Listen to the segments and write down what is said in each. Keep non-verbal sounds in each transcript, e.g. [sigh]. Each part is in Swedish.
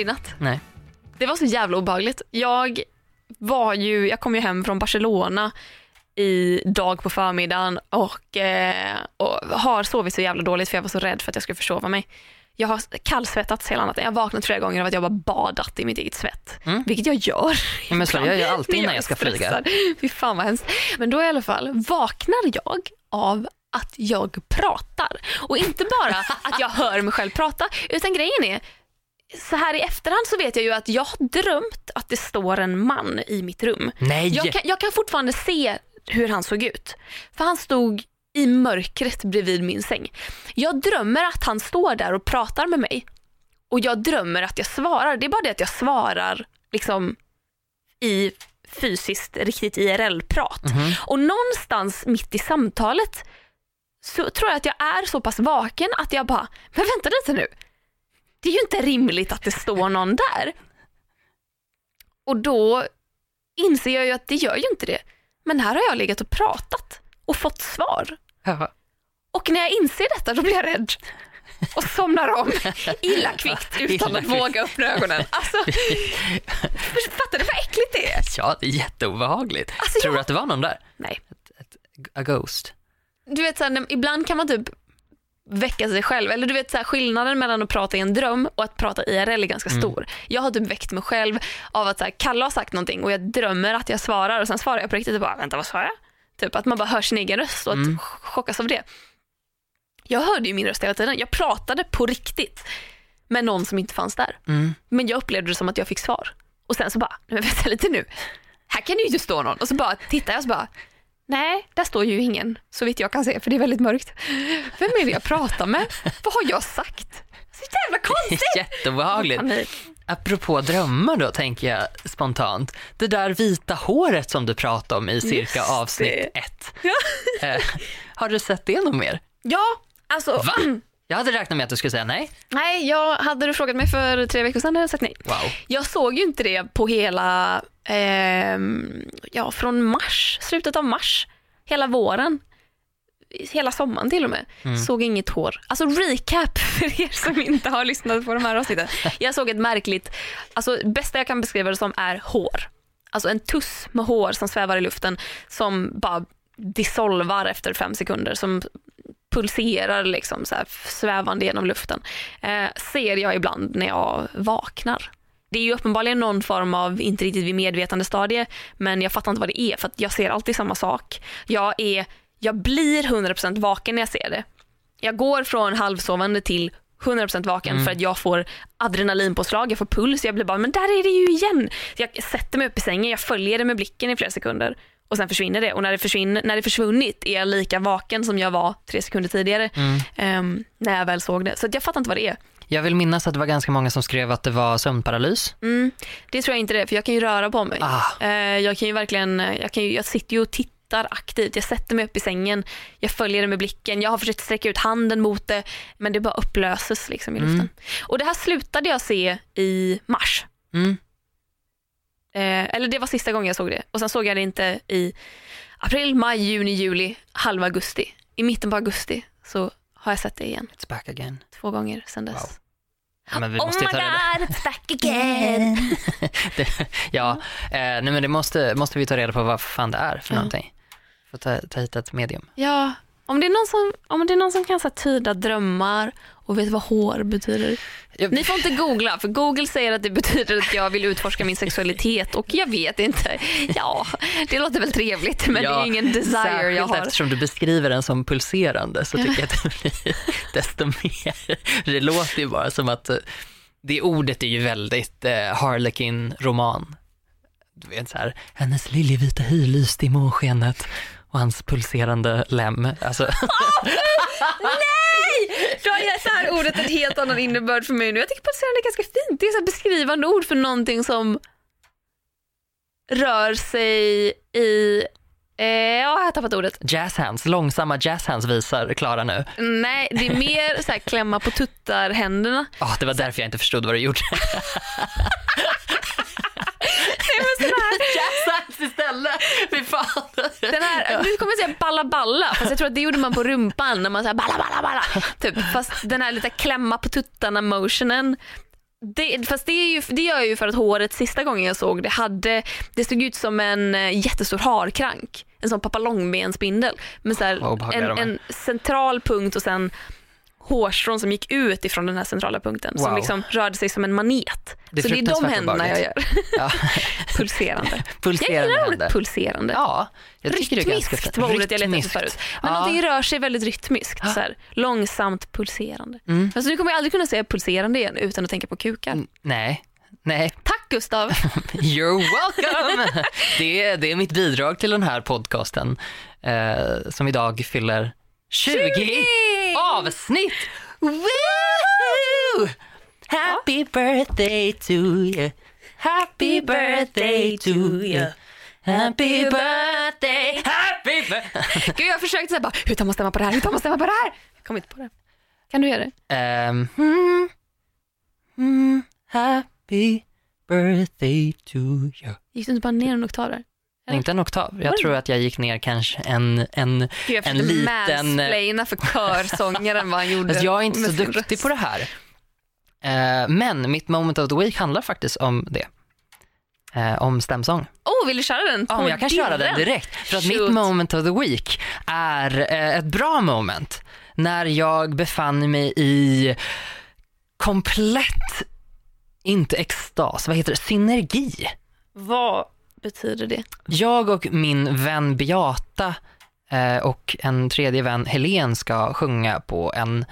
i natt? Nej. Det var så jävla obehagligt. Jag var ju, jag kom ju hem från Barcelona i dag på förmiddagen och, eh, och har sovit så jävla dåligt för jag var så rädd för att jag skulle försova mig. Jag har kallsvettats hela natten. Jag har vaknat flera gånger av att jag bara badat i mitt eget svett. Mm. Vilket jag gör. Ja, men så gör jag alltid när innan jag ska flyga. Fy fan vad hemskt. Men då i alla fall vaknar jag av att jag pratar. Och inte bara att jag hör mig själv prata, utan grejen är så här i efterhand så vet jag ju att jag har drömt att det står en man i mitt rum. Nej! Jag kan, jag kan fortfarande se hur han såg ut. För han stod i mörkret bredvid min säng. Jag drömmer att han står där och pratar med mig. Och jag drömmer att jag svarar. Det är bara det att jag svarar liksom i fysiskt, riktigt IRL-prat. Och någonstans mitt i samtalet så tror jag att jag är så pass vaken att jag bara, men vänta lite nu. Det är ju inte rimligt att det står någon där. Och då inser jag ju att det gör ju inte det. Men här har jag legat och pratat och fått svar. Och när jag inser detta då blir jag rädd. Och somnar om illa kvickt [laughs] utan Illa att kvickt. våga öppna ögonen. Alltså, [laughs] fattar du vad äckligt det är? ja, det är jätteobehagligt. Alltså, Tror du jag- att det var någon där? Nej. A ghost? Du vet, så här, ibland kan man typ väcka sig själv. Eller du vet så här, skillnaden mellan att prata i en dröm och att prata IRL är ganska stor. Jag har typ väckt mig själv av att så här, Kalle har sagt någonting och jag drömmer att jag svarar och sen svarar jag på riktigt och bara vänta vad sa jag? Typ att man bara hör sin egen röst och att Mm. chockas av det. Jag hörde ju min röst hela tiden. Jag pratade på riktigt med någon som inte fanns där. Mm. Men jag upplevde det som att jag fick svar. Och sen så bara, nej men vänta lite nu. Här kan det ju inte stå någon. Och så bara tittar jag och så bara, nej, där står ju ingen så vitt jag kan se för det är väldigt mörkt. Vem är det jag pratar med? Vad har jag sagt? Så jävla konstigt! Jätteobehagligt. Panik. Apropå drömmar då, tänker jag spontant. Det där vita håret som du pratade om i cirka Just avsnitt det. ett. Ja. Eh, har du sett det något mer? Ja, alltså. Va? Jag hade räknat med att du skulle säga nej. Nej, jag, hade du frågat mig för tre veckor sedan hade jag sagt nej. Wow. Jag såg ju inte det på hela, ehm, ja från mars, slutet av mars, hela våren. Hela sommaren till och med. Såg inget hår. Alltså recap [laughs] för er som inte har lyssnat på de här avsnitten. Jag såg ett märkligt, alltså bästa jag kan beskriva det som är hår. Alltså en tuss med hår som svävar i luften som bara dissolvar efter fem sekunder. Som pulserar liksom så här svävande genom luften. Eh, ser jag ibland när jag vaknar. Det är ju uppenbarligen någon form av, inte riktigt vid medvetande stadie, men jag fattar inte vad det är för att jag ser alltid samma sak. Jag, är, jag blir 100% vaken när jag ser det. Jag går från halvsovande till 100% vaken för att jag får adrenalinpåslag, jag får puls, jag blir bara, men där är det ju igen. Så jag sätter mig upp i sängen, jag följer det med blicken i flera sekunder och sen försvinner det. Och när det, försvinner, när det försvunnit är jag lika vaken som jag var tre sekunder tidigare ehm, när jag väl såg det. Så jag fattar inte vad det är. Jag vill minnas att det var ganska många som skrev att det var sömnparalys. Mm, det tror jag inte det för jag kan ju röra på mig. Ah. Eh, jag kan ju verkligen, jag, kan ju, jag sitter ju och tittar aktivt, jag sätter mig upp i sängen, jag följer det med blicken, jag har försökt sträcka ut handen mot det, men det bara upplöses liksom i luften. Och det här slutade jag se i mars. Mm. Eh, eller det var sista gången jag såg det. Och sen såg jag det inte i april, maj, juni, juli, halva augusti. I mitten på augusti så har jag sett det igen. It's back again. Två gånger sedan dess. Wow. Ja, men vi Oh måste my ta reda. god, it's back again! [laughs] Det, ja, eh, nej men det måste, måste vi ta reda på vad fan det är för Ja. någonting. Får ta, ta hit ett medium. Ja, om det är någon som, om det är någon som kan så tyda drömmar och vet vad hår betyder. Jag, Ni får inte googla, för Google säger att det betyder att jag vill utforska min sexualitet och jag vet inte. Ja, det låter väl trevligt men det är ingen desire jag har. eftersom du beskriver den som pulserande så tycker jag att det blir [laughs] desto mer. Det låter ju bara som att eh, det ordet är ju väldigt eh, Harlequin-roman. Du vet så här, hennes liljevita hy lyste i månskenet och hans pulserande lem. Alltså, [laughs] Nej! Då jag så här ordet en helt annan innebörd för mig nu. Jag tycker pulserande är ganska fint. Det är här beskrivande ord för någonting som rör sig i... Eh, ja, jag har tappat ordet. jazz hands, långsamma jazz hands visar Klara nu. Nej, det är mer så här klämma på tuttar-händerna. Ah, det var därför jag inte förstod vad du gjorde. [laughs] Men sån här, [laughs] jazz hands istället, fy fan. den här, nu kommer jag säga balla balla, fast jag tror att det gjorde man på rumpan när man säger balla balla balla. Typ, fast den här lite klämma på tuttarna motionen, Det, fast det, är ju, det gör jag ju för att håret sista gången jag såg det hade, det såg ut som en eh, jättestor harkrank. En sån papalongbensspindel. Med så här, obehagliga en, en central punkt och sen hårstrån som gick ut ifrån den här centrala punkten. Som Wow. liksom rörde sig som en manet. Det så det är de händerna jag gör. [laughs] Ja. [laughs] [laughs] Pulserande. Jag Pulserande gillar händer. ordet pulserande. Ja, jag tycker det är ganska Rytmiskt var ordet jag letade efter förut. Men Ja. någonting rör sig väldigt rytmiskt. Så här, långsamt pulserande. Mm. Alltså, du kommer aldrig kunna säga pulserande igen utan att tänka på kukar. Mm, Nej, nej. Tack Gustav! You're welcome! det, är, det är mitt bidrag till den här podcasten eh, som idag fyller 20, avsnitt! Woo! Happy birthday to you Happy birthday to you Happy birthday, happy birthday [laughs] Gud, jag försökte säga bara, hur tar man stämma på det här? Hur tar man stämma på det här? Jag kom inte på det. Kan du göra det? um, mm, mm, Happy birthday to you Gick du inte bara ner en oktav där? Eller? Inte en oktav. Jag tror att jag gick ner kanske en... en Gud, jag En liten- mansplaina för körsångaren vad han gjorde. alltså jag är inte så duktig röst. på det här. Eh, men mitt moment of the week handlar faktiskt om det. Eh, om stämsång. Oh, vill du köra den? Ja, jag kan köra den direkt. För att Shoot. mitt moment of the week är eh, ett bra moment. När jag befann mig i komplett, inte extas, vad heter det, synergi. Vad betyder det? Jag och min vän Beata eh, och en tredje vän Helen ska sjunga på en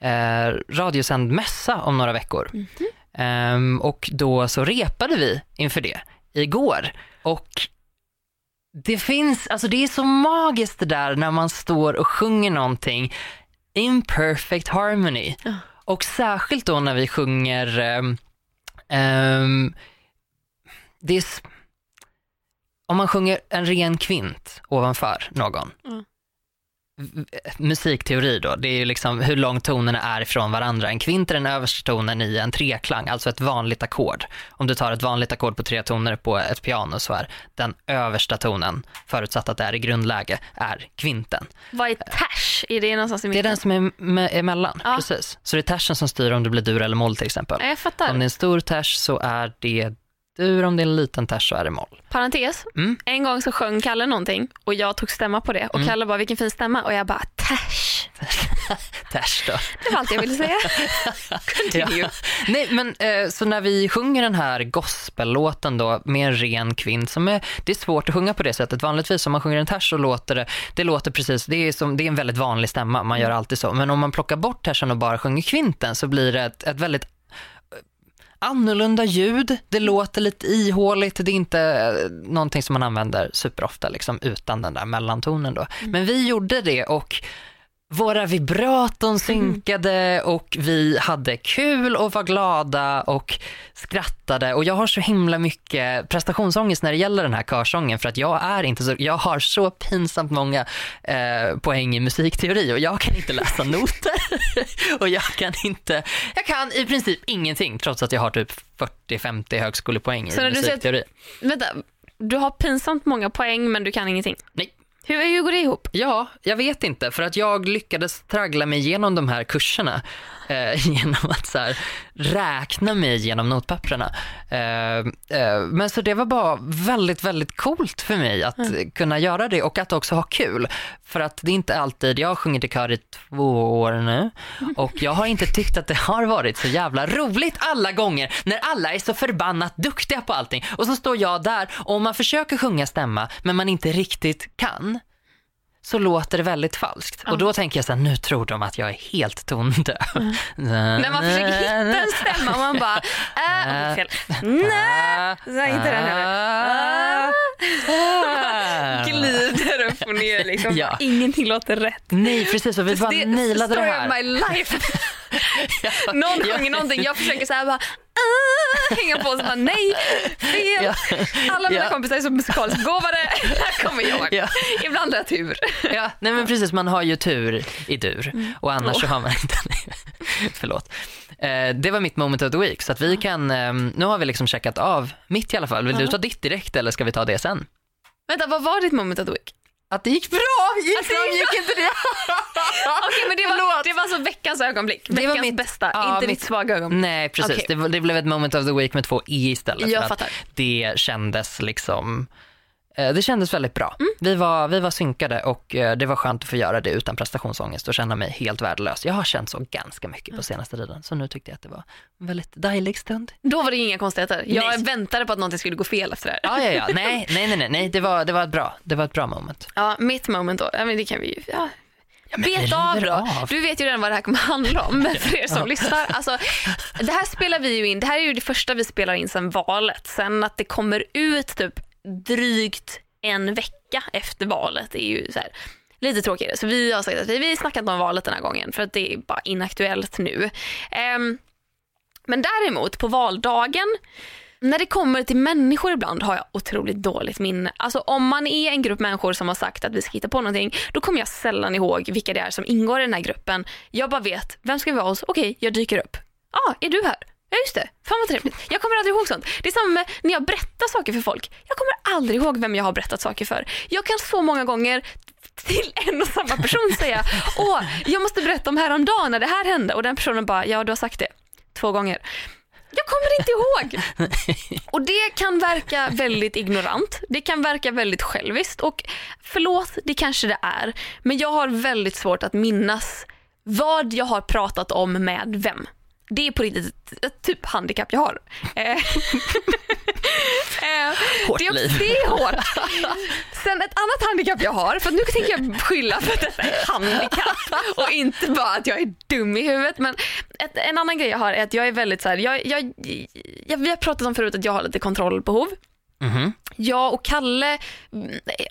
eh, radiosänd mässa om några veckor. Ehm, och då så repade vi inför det igår. Och det finns, alltså det är så magiskt det där när man står och sjunger någonting in perfect harmony. Ja. Och särskilt då när vi sjunger ehm, ehm, det är, om man sjunger en ren kvint ovanför någon. Mm. Musikteori då, det är ju liksom hur långt tonerna är ifrån varandra. En kvint är den översta tonen i en treklang, alltså ett vanligt ackord. Om du tar ett vanligt ackord på tre toner på ett piano så är den översta tonen, förutsatt att det är i grundläge, är kvinten. Vad är ters? Är det någonstans i Det är mitten? den som är me- emellan, Ja. precis. Så det är tersen som styr om det blir dur eller moll till exempel. Ja, jag fattar. Om det är en stor ters så är det dur, om det är en liten ters så är det moll. Parentes. Mm. En gång så sjöng Kalle någonting och jag tog stämma på det och Mm. Kalle bara vilken fin stämma och jag bara ters. [laughs] Ters då. Det var allt jag ville säga. [laughs] Continue. Ja. Nej, men eh, så när vi sjunger den här gospellåten då med en ren kvint, som är, det är svårt att sjunga på det sättet. Vanligtvis om man sjunger en ters så låter det, det låter precis, det är, som, det är en väldigt vanlig stämma, man gör alltid så. Men om man plockar bort tersen och bara sjunger kvinten så blir det ett, ett väldigt annorlunda ljud. Det låter lite ihåligt, det är inte eh, någonting som man använder superofta liksom, utan den där mellantonen då. Men vi gjorde det och våra vibraton synkade och vi hade kul och var glada och skrattade och jag har så himla mycket prestationsångest när det gäller den här körsången för att jag är inte så, jag har så pinsamt många eh, poäng i musikteori och jag kan inte läsa noter [laughs] och jag kan inte, jag kan i princip ingenting trots att jag har typ 40-50 högskolepoäng i när du säger musikteori. Vänta, du har pinsamt många poäng men du kan ingenting. Nej. Hur, hur går det ihop? Ja, jag vet inte, för att jag lyckades traggla mig igenom de här kurserna eh, [laughs] genom att så här, räkna mig genom notpapperna. Eh, eh, men så det var bara väldigt, väldigt coolt för mig att eh, kunna göra det och att också ha kul. För att det är inte alltid, jag har sjungit i kör i två år nu [laughs] och jag har inte tyckt att det har varit så jävla roligt alla gånger när alla är så förbannat duktiga på allting och så står jag där och man försöker sjunga stämma men man inte riktigt kan så låter det väldigt falskt. Och då tänker jag så här, nu tror de att jag är helt tondöv. [laughs] När man försöker hitta en stämma och man bara, äh, oh, fel. Nej, inte den. Ah. [laughs] Glider upp och ner liksom. Ja. Ingenting låter rätt. Nej, precis. Vi bara nailade det story här. of my life. [laughs] Någon sjunger någonting, jag försöker så här bara ah, [laughs] hänga på så bara nej, fel. Ja. Alla mina Ja. kompisar är så musikaliskt begåvade. [laughs] Här kommer jag. Ja. Ibland har jag tur. Ja, nej men precis, man har ju tur i dur och annars så har man inte [laughs] Förlåt. Eh, det var mitt moment of the week, så att vi kan, eh, nu har vi liksom checkat av mitt i alla fall. Vill du ta ditt direkt eller ska vi ta det sen? Vänta, vad var ditt moment of the week? Att det gick bra! Gick, Att det bra, gick gick inte det? [laughs] Okej men det var, det var alltså veckans ögonblick, Det var veckans mitt- bästa, ja, inte mitt- svaga ögonblick. Nej, precis. Okej. Det, det blev ett moment of the week med två e istället. Jag fattar. Att det kändes liksom det kändes väldigt bra. Mm. Vi, var, vi var synkade och eh, det var skönt att få göra det utan prestationsångest och känna mig helt värdelös. Jag har känt så ganska mycket på senaste tiden, så nu tyckte jag att det var en väldigt dejlig stund. Då var det inga konstigheter. Jag Nej. väntade på att någonting skulle gå fel efter det här. Ja, ja, ja. Nej, [laughs] nej, nej, nej, nej. Det, var, det, var ett bra, det var ett bra moment. Ja, mitt moment då, ja, men det kan vi ju, ja. vi Bet av då. av. Du vet ju redan vad det här kommer handla om men [laughs] för er som lyssnar. Alltså, det här spelar vi ju in, det här är ju det första vi spelar in sen valet. Sen att det kommer ut typ drygt en vecka efter valet är ju så här, lite tråkigare. Så vi har sagt att vi, vi snackat om valet den här gången för att det är bara inaktuellt nu. Um, men däremot på valdagen när det kommer till människor ibland har jag otroligt dåligt minne. Alltså om man är en grupp människor som har sagt att vi ska hitta på någonting, då kommer jag sällan ihåg vilka det är som ingår i den här gruppen. Jag bara vet, vem ska vi vara hos? Okej, jag dyker upp. Ja, ah, är du här? Ja just det, fan vad trevligt. Jag kommer aldrig ihåg sånt. Det är som med när jag berättar saker för folk. Jag kommer aldrig ihåg vem jag har berättat saker för. Jag kan så många gånger till en och samma person säga, [laughs] åh, jag måste berätta om häromdagen när det här hände och den personen bara, ja du har sagt det två gånger. Jag kommer inte ihåg. [laughs] Och det kan verka väldigt ignorant. Det kan verka väldigt själviskt och förlåt, det kanske det är. Men jag har väldigt svårt att minnas vad jag har pratat om med vem. Det är på riktigt ett, typ handikapp jag har. Eh, [laughs] eh, Hårt det, är, liv. det är hårt. Sen ett annat handikapp jag har, för nu tänker jag skylla för att detta är handikapp och inte bara att jag är dum i huvudet. Men ett, en annan grej jag har är att jag är väldigt så här, jag, jag, jag, vi har pratat om förut att jag har lite kontrollbehov. Mhm. Jag och Kalle, mm,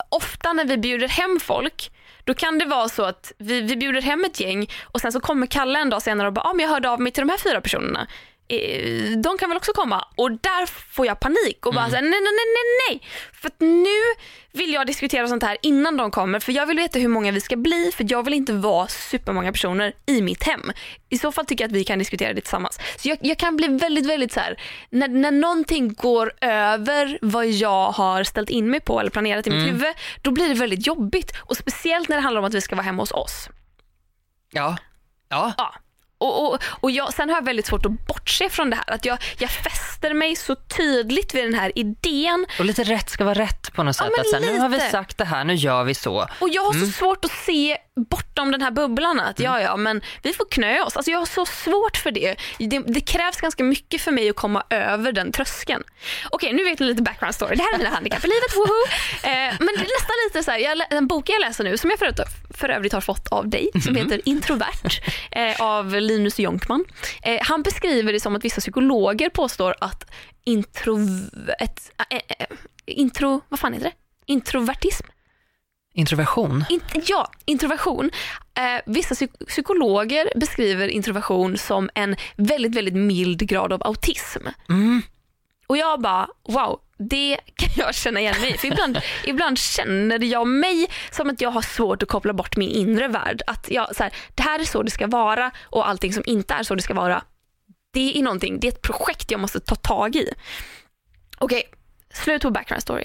ofta när vi bjuder hem folk, då kan det vara så att vi, vi bjuder hem ett gäng och sen så kommer Kalle en dag senare och bara, ah, men jag hörde av mig till de här fyra personerna. Eh, De kan väl också komma? Och där får jag panik och bara säga nej, nej, nej, nej. För att nu vill jag diskutera sånt här innan de kommer för jag vill veta hur många vi ska bli för jag vill inte vara supermånga personer i mitt hem. I så fall tycker jag att vi kan diskutera det tillsammans. Så jag, jag kan bli väldigt, väldigt så här, när, när någonting går över vad jag har ställt in mig på eller planerat i mitt huvud, då blir det väldigt jobbigt. Och speciellt när det handlar om att vi ska vara hemma hos oss. Ja. Ja. Ja. Och, och, och jag, sen har jag väldigt svårt att bortse från det här. Att jag, jag fäster mig så tydligt vid den här idén Och lite rätt ska vara rätt på något sätt. men att så här, nu har vi sagt det här, nu gör vi så. och jag har så svårt att se bortom den här bubblan. Att ja, ja, men vi får knö oss. Alltså jag har så svårt för det. det. Det krävs ganska mycket för mig att komma över den tröskeln. Okej, nu vet ni lite background story. Det här är mina handikapp i livet, woho! [laughs] Eh, men det är nästan lite så här, jag, lä- en bok jag läser nu som jag för, för övrigt har fått av dig som heter Introvert eh, av Linus Jonkman. Eh, han beskriver det som att vissa psykologer påstår att intro, ett, äh, intro, vad fan heter det? Introvertism Introversion. in, ja, introversion. Eh, vissa psyk- psykologer beskriver introversion som en väldigt, väldigt mild grad av autism. Mm. Och jag bara, wow, det kan jag känna igen mig. För ibland, [laughs] ibland känner jag mig som att jag har svårt att koppla bort min inre värld. Att jag, så här, det här är så det ska vara och allting som inte är så det ska vara, det är någonting, det är ett projekt jag måste ta tag i. Okej, slut på background story.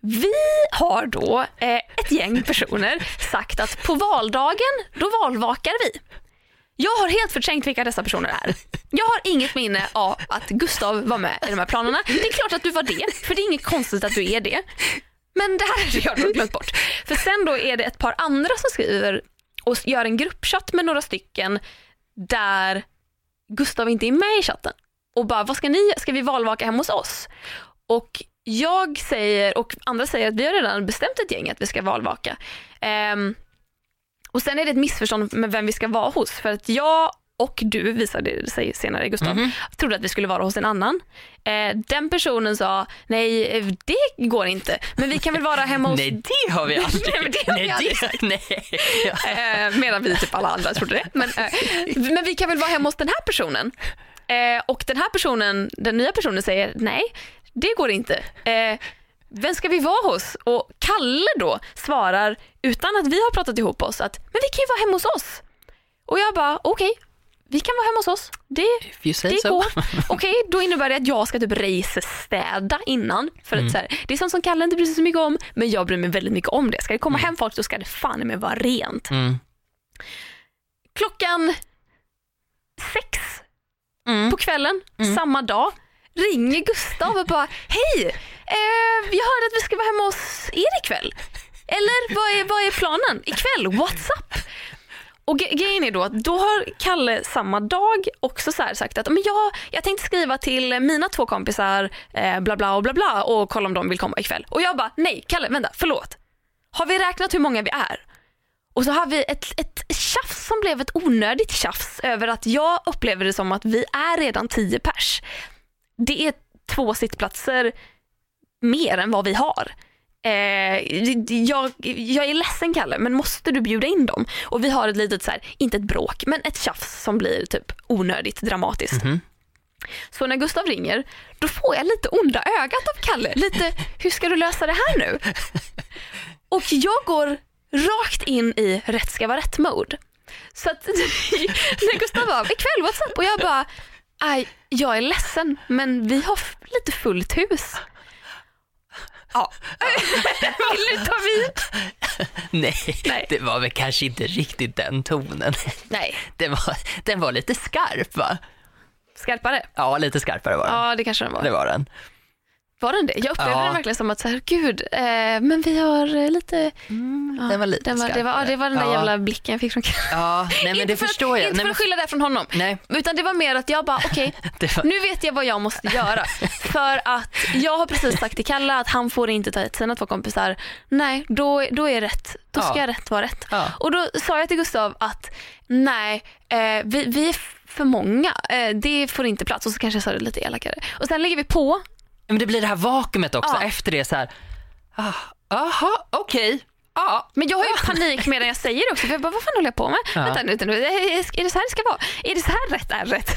Vi har då eh, ett gäng personer sagt att på valdagen, då valvakar vi. Jag har helt förträngt vilka dessa personer är. Jag har inget minne av att Gustav var med i de här planerna. Det är klart att du var det, för det är inget konstigt att du är det. Men det här har jag då glömt bort. För sen då är det ett par andra som skriver och gör en gruppchatt med några stycken där Gustav inte är med i chatten. Och bara, vad ska ni Ska vi valvaka hemma hos oss? Och jag säger, och andra säger att vi har redan bestämt ett gäng att vi ska valvaka. Ehm, och sen är det ett missförstånd med vem vi ska vara hos. För att jag och du, visade det sig senare Gustav, trodde att vi skulle vara hos en annan. Eh, den personen sa, nej det går inte, men vi kan väl vara hemma hos [laughs] Nej, det har vi [laughs] aldrig. Nej, det har vi Nej, aldrig det- [laughs] Nej. Ja. Eh, medan vi typ alla andra trodde det. Men, eh, men vi kan väl vara hemma hos den här personen. Eh, och den här personen, den nya personen säger nej, det går inte. Eh, vem ska vi vara hos? Och Kalle då svarar utan att vi har pratat ihop oss att men vi kan ju vara hemma hos oss. Och jag bara okej, vi kan vara hemma hos oss. Det, det so. går. [laughs] Okej, då innebär det att jag ska typ racerstäda innan. För att, Mm. så här, det är sånt som Kalle inte bryr sig så mycket om, men jag bryr mig väldigt mycket om det. Ska det komma Mm. hem folk så ska det fan mig vara rent. Mm. Klockan sex Mm. på kvällen, samma dag, ringer Gustav och bara Hej! Eh, jag hörde att vi ska vara hemma hos er ikväll. Eller vad är, vad är planen ikväll? What's up? Och grejen är då att då har Kalle samma dag också så sagt att men jag, jag tänkte skriva till mina två kompisar eh, bla bla och bla bla och kolla om de vill komma ikväll. Och jag bara nej Kalle vänta förlåt. Har vi räknat hur många vi är? Och så har vi ett, ett tjafs som blev ett onödigt tjafs över att jag upplever det som att vi är redan tio pers. Det är två sittplatser mer än vad vi har. Eh, jag, jag är ledsen Kalle, men måste du bjuda in dem? Och vi har ett litet, så här, inte ett bråk, men ett tjafs som blir typ onödigt dramatiskt. Mhm. Så när Gustav ringer, då får jag lite onda ögat av Kalle. Lite, hur ska du lösa det här nu? [laughs] Och jag går rakt in i rätt ska vara rätt mode. Så att [laughs] när Gustav bara, ikväll what's up? Och jag bara, aj, jag är ledsen men vi har lite fullt hus. Ja, [laughs] vill du ta vid? Nej, Nej. det var väl kanske inte riktigt den tonen. Nej, Den var, den var lite skarp va? skarpare. Ja, lite skarpare var den. Ja, det kanske den var. Det var den. Var den det? Jag upplevde Ja. den verkligen som att så här, gud, eh, men vi har eh, lite... Ja, den var lite den var, det, var, ja, det var den där jävla blicken jag fick från Kalle. Ja, nej men det för förstår att, jag. Inte Nej, för men, att skylla det från honom. nej, Utan det var mer att jag bara, okej, [laughs] det var, nu vet jag vad jag måste göra. [laughs] För att jag har precis sagt till Kalle att han får inte ta hit sina två kompisar. Nej, då, då är rätt. Då ska rätt vara rätt. Och då sa jag till Gustav att nej, eh, vi, vi är för många. Eh, det får inte plats. Och så kanske jag sa det lite elakare. Och sen lägger vi på. Men det blir det här vakuumet också Ja. efter det så här. ah, Aha, okej. Ja, Men jag har ju panik medan jag säger det också. För jag bara, vad fan håller jag på med? Ja. Vänta nu, nu, är det så här det ska vara? Är det så här rätt är rätt?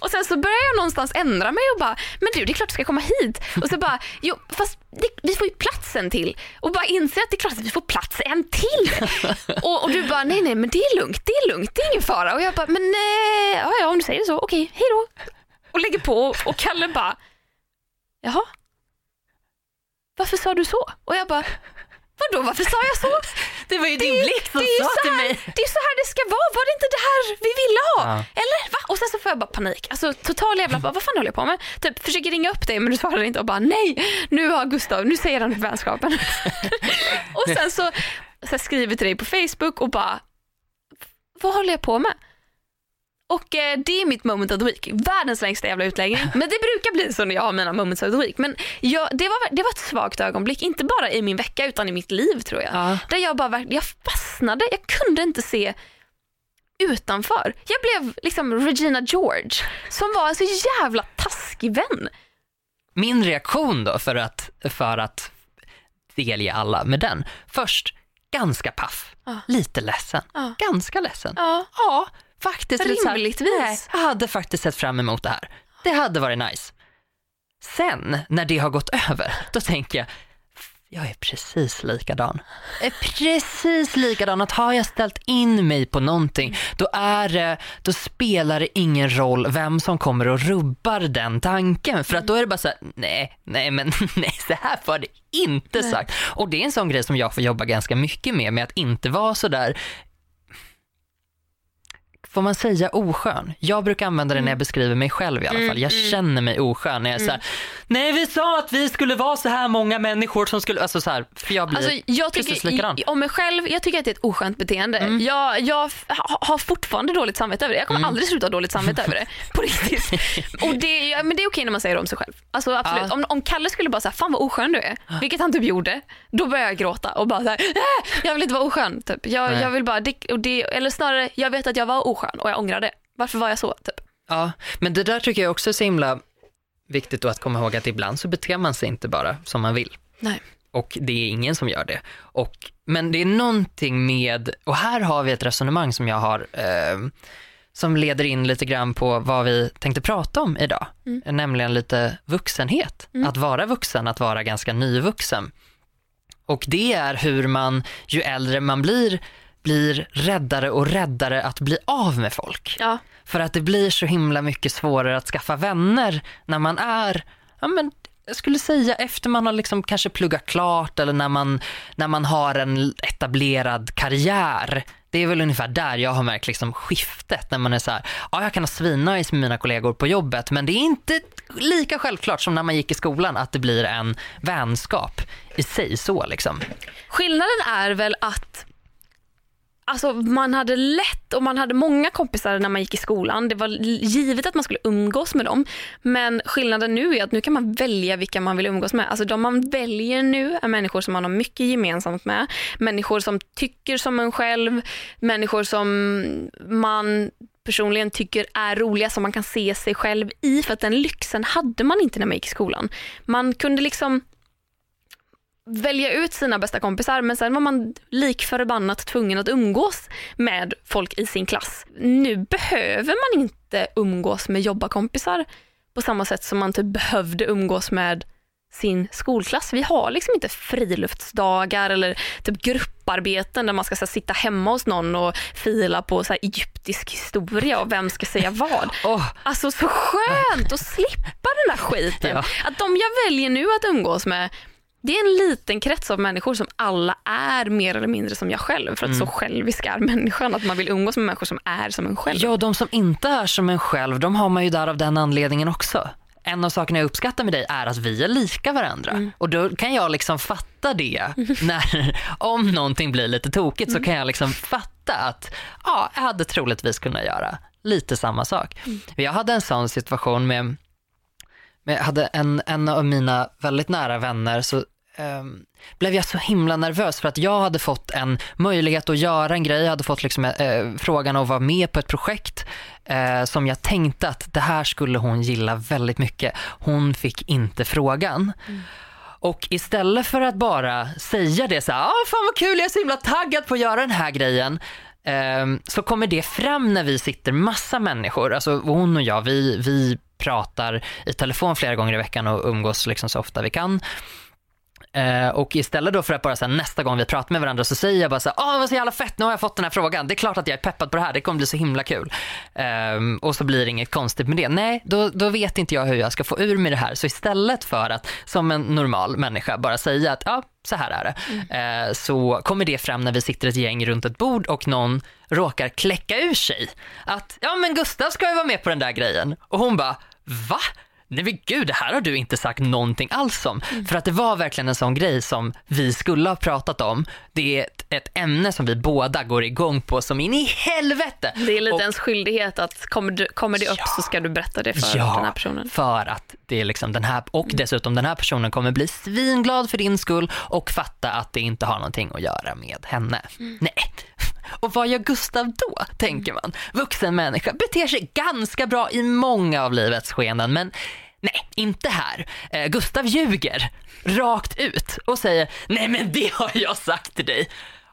Och sen så börjar jag någonstans ändra mig och bara, men du det är klart du ska komma hit. Och så bara, jo fast det, vi får ju plats en till. Och bara inser att det är klart att vi får plats en till. och, och du bara, nej nej men det är lugnt, det är lugnt, det är ingen fara. Och jag bara, men nej, ja ja om du säger så, okej, hej då. Och lägger på och Kalle bara, jaha, varför sa du så? Och jag bara, vadå varför sa jag så? [laughs] det var ju din blick som det sa så till här, mig. Det är så här det ska vara, var det inte det här vi ville ha? Ja. Eller va? Och sen så får jag bara panik. Alltså total jävla, bara, vad fan håller jag på med? Typ försöker ringa upp dig men du svarar inte och bara nej, nu har Gustav, nu säger han vänskapen. [laughs] och sen så, så skriver till dig på Facebook och bara, vad håller jag på med? Och eh, det är mitt moment of the week. Världens längsta jävla utläggning. Men det brukar bli så när jag har mina moments of the week. Men jag, det, var, det var ett svagt ögonblick, inte bara i min vecka utan i mitt liv tror jag. Ja. Där jag bara jag fastnade, jag kunde inte se utanför. Jag blev liksom Regina George som var en så jävla taskig vän. Min reaktion då för att, för att delge alla med den. Först, ganska paff. Ja. Lite ledsen. Ja. Ganska ledsen. Ja, faktiskt. Rimligtvis. Jag hade faktiskt sett fram emot det här. Det hade varit nice. Sen, när det har gått [laughs] över, då tänker jag, jag är precis likadan. Jag är precis likadan. Att har jag ställt in mig på någonting, då, är då spelar det ingen roll vem som kommer och rubbar den tanken. För att då är det bara så här, nej, nej men [laughs] nej, så här var det inte Nej. sagt. Och det är en sån grej som jag får jobba ganska mycket med, med att inte vara så där Får man säga oskön? Jag brukar använda det när jag beskriver mig själv i alla fall. Jag känner mig oskön när jag säger nej vi sa att vi skulle vara så här många människor som skulle, alltså så här, för jag blir Alltså, jag precis tycker likadan. i- om mig själv, jag tycker att det är ett oskönt beteende. Mm. Jag, jag har fortfarande dåligt samvete över det. Jag kommer aldrig sluta ha dåligt samvete över det. [laughs] På riktigt. Och det, ja, men det är okej när man säger det om sig själv. Alltså, absolut. Ja. Om, om Kalle skulle bara säga fan vad oskön du är, vilket han typ gjorde, då börjar jag gråta och bara så här, äh, jag vill inte vara oskön. Typ. Jag, jag vill bara, det, och det, eller snarare, jag vet att jag var oskön och jag ångrar det. Varför var jag så? Typ. Ja, men det där tycker jag också är så himla viktigt att komma ihåg att ibland så beter man sig inte bara som man vill. Nej. Och det är ingen som gör det. Och, men det är någonting med, och här har vi ett resonemang som jag har, eh, som leder in lite grann på vad vi tänkte prata om idag. Nämligen lite vuxenhet. Att vara vuxen, att vara ganska nyvuxen. Och det är hur man, ju äldre man blir, blir räddare och räddare att bli av med folk. Ja. För att det blir så himla mycket svårare att skaffa vänner när man är, ja men jag skulle säga efter man har liksom kanske pluggat klart eller när man, när man har en etablerad karriär. Det är väl ungefär där jag har märkt liksom skiftet när man är så här, ja jag kan ha svinnice med mina kollegor på jobbet men det är inte lika självklart som när man gick i skolan att det blir en vänskap i sig så liksom. Skillnaden är väl att Alltså man hade lätt och man hade många kompisar när man gick i skolan. Det var givet att man skulle umgås med dem. Men skillnaden nu är att nu kan man välja vilka man vill umgås med. Alltså de man väljer nu är människor som man har mycket gemensamt med. Människor som tycker som en själv. Människor som man personligen tycker är roliga som man kan se sig själv i. För att den lyxen hade man inte när man gick i skolan. Man kunde liksom välja ut sina bästa kompisar men sen var man lik förbannat tvungen att umgås med folk i sin klass. Nu behöver man inte umgås med jobbarkompisar på samma sätt som man typ behövde umgås med sin skolklass. Vi har liksom inte friluftsdagar eller typ grupparbeten där man ska så, sitta hemma hos någon och fila på så, egyptisk historia och vem ska säga vad. [laughs] Oh. Alltså så skönt att slippa den där skiten. [laughs] Ja. Att de jag väljer nu att umgås med det är en liten krets av människor som alla är mer eller mindre som jag själv. För att så självisk är människan, att man vill umgås med människor som är som en själv. Ja, de som inte är som en själv, de har man ju där av den anledningen också. En av sakerna jag uppskattar med dig är att vi är lika varandra. Och då kan jag liksom fatta det. [laughs] När, om någonting blir lite tokigt så kan jag liksom fatta att ja, jag hade troligtvis kunnat göra lite samma sak. Jag hade en sån situation med, med jag hade en, en av mina väldigt nära vänner så ehm, blev jag så himla nervös för att jag hade fått en möjlighet att göra en grej, jag hade fått liksom, eh, frågan att vara med på ett projekt eh, som jag tänkte att det här skulle hon gilla väldigt mycket. Hon fick inte frågan. Och istället för att bara säga det så här, ah, fan vad kul, jag är så himla taggad på att göra den här grejen. ehm, så kommer det fram när vi sitter massa människor, alltså hon och jag, vi, vi pratar i telefon flera gånger i veckan och umgås liksom så ofta vi kan. Eh, och istället då för att bara så här, nästa gång vi pratar med varandra så säger jag bara så här, åh vad så jävla fett, nu har jag fått den här frågan, det är klart att jag är peppad på det här, det kommer bli så himla kul. Ehm, och så blir det inget konstigt med det. Nej, då, då vet inte jag hur jag ska få ur mig det här. Så istället för att som en normal människa bara säga att ja, så här är det. Eh, så kommer det fram när vi sitter ett gäng runt ett bord och någon råkar kläcka ur sig att ja men Gustav ska ju vara med på den där grejen. Och hon bara, va? Nej men gud, det här har du inte sagt någonting alls om. För att det var verkligen en sån grej som vi skulle ha pratat om. Det är ett, ett ämne som vi båda går igång på som in i helvete. Det är lite Och- ens skyldighet att kommer, du, kommer det upp Ja. så ska du berätta det för Ja, den här personen. för att det är liksom den här, och dessutom den här personen kommer bli svinglad för din skull och fatta att det inte har någonting att göra med henne. Nej. Och vad gör Gustav då, tänker man? Vuxen människa, beter sig ganska bra i många av livets skeden, men nej, inte här. Eh, Gustav ljuger rakt ut och säger, nej men det har jag sagt till dig.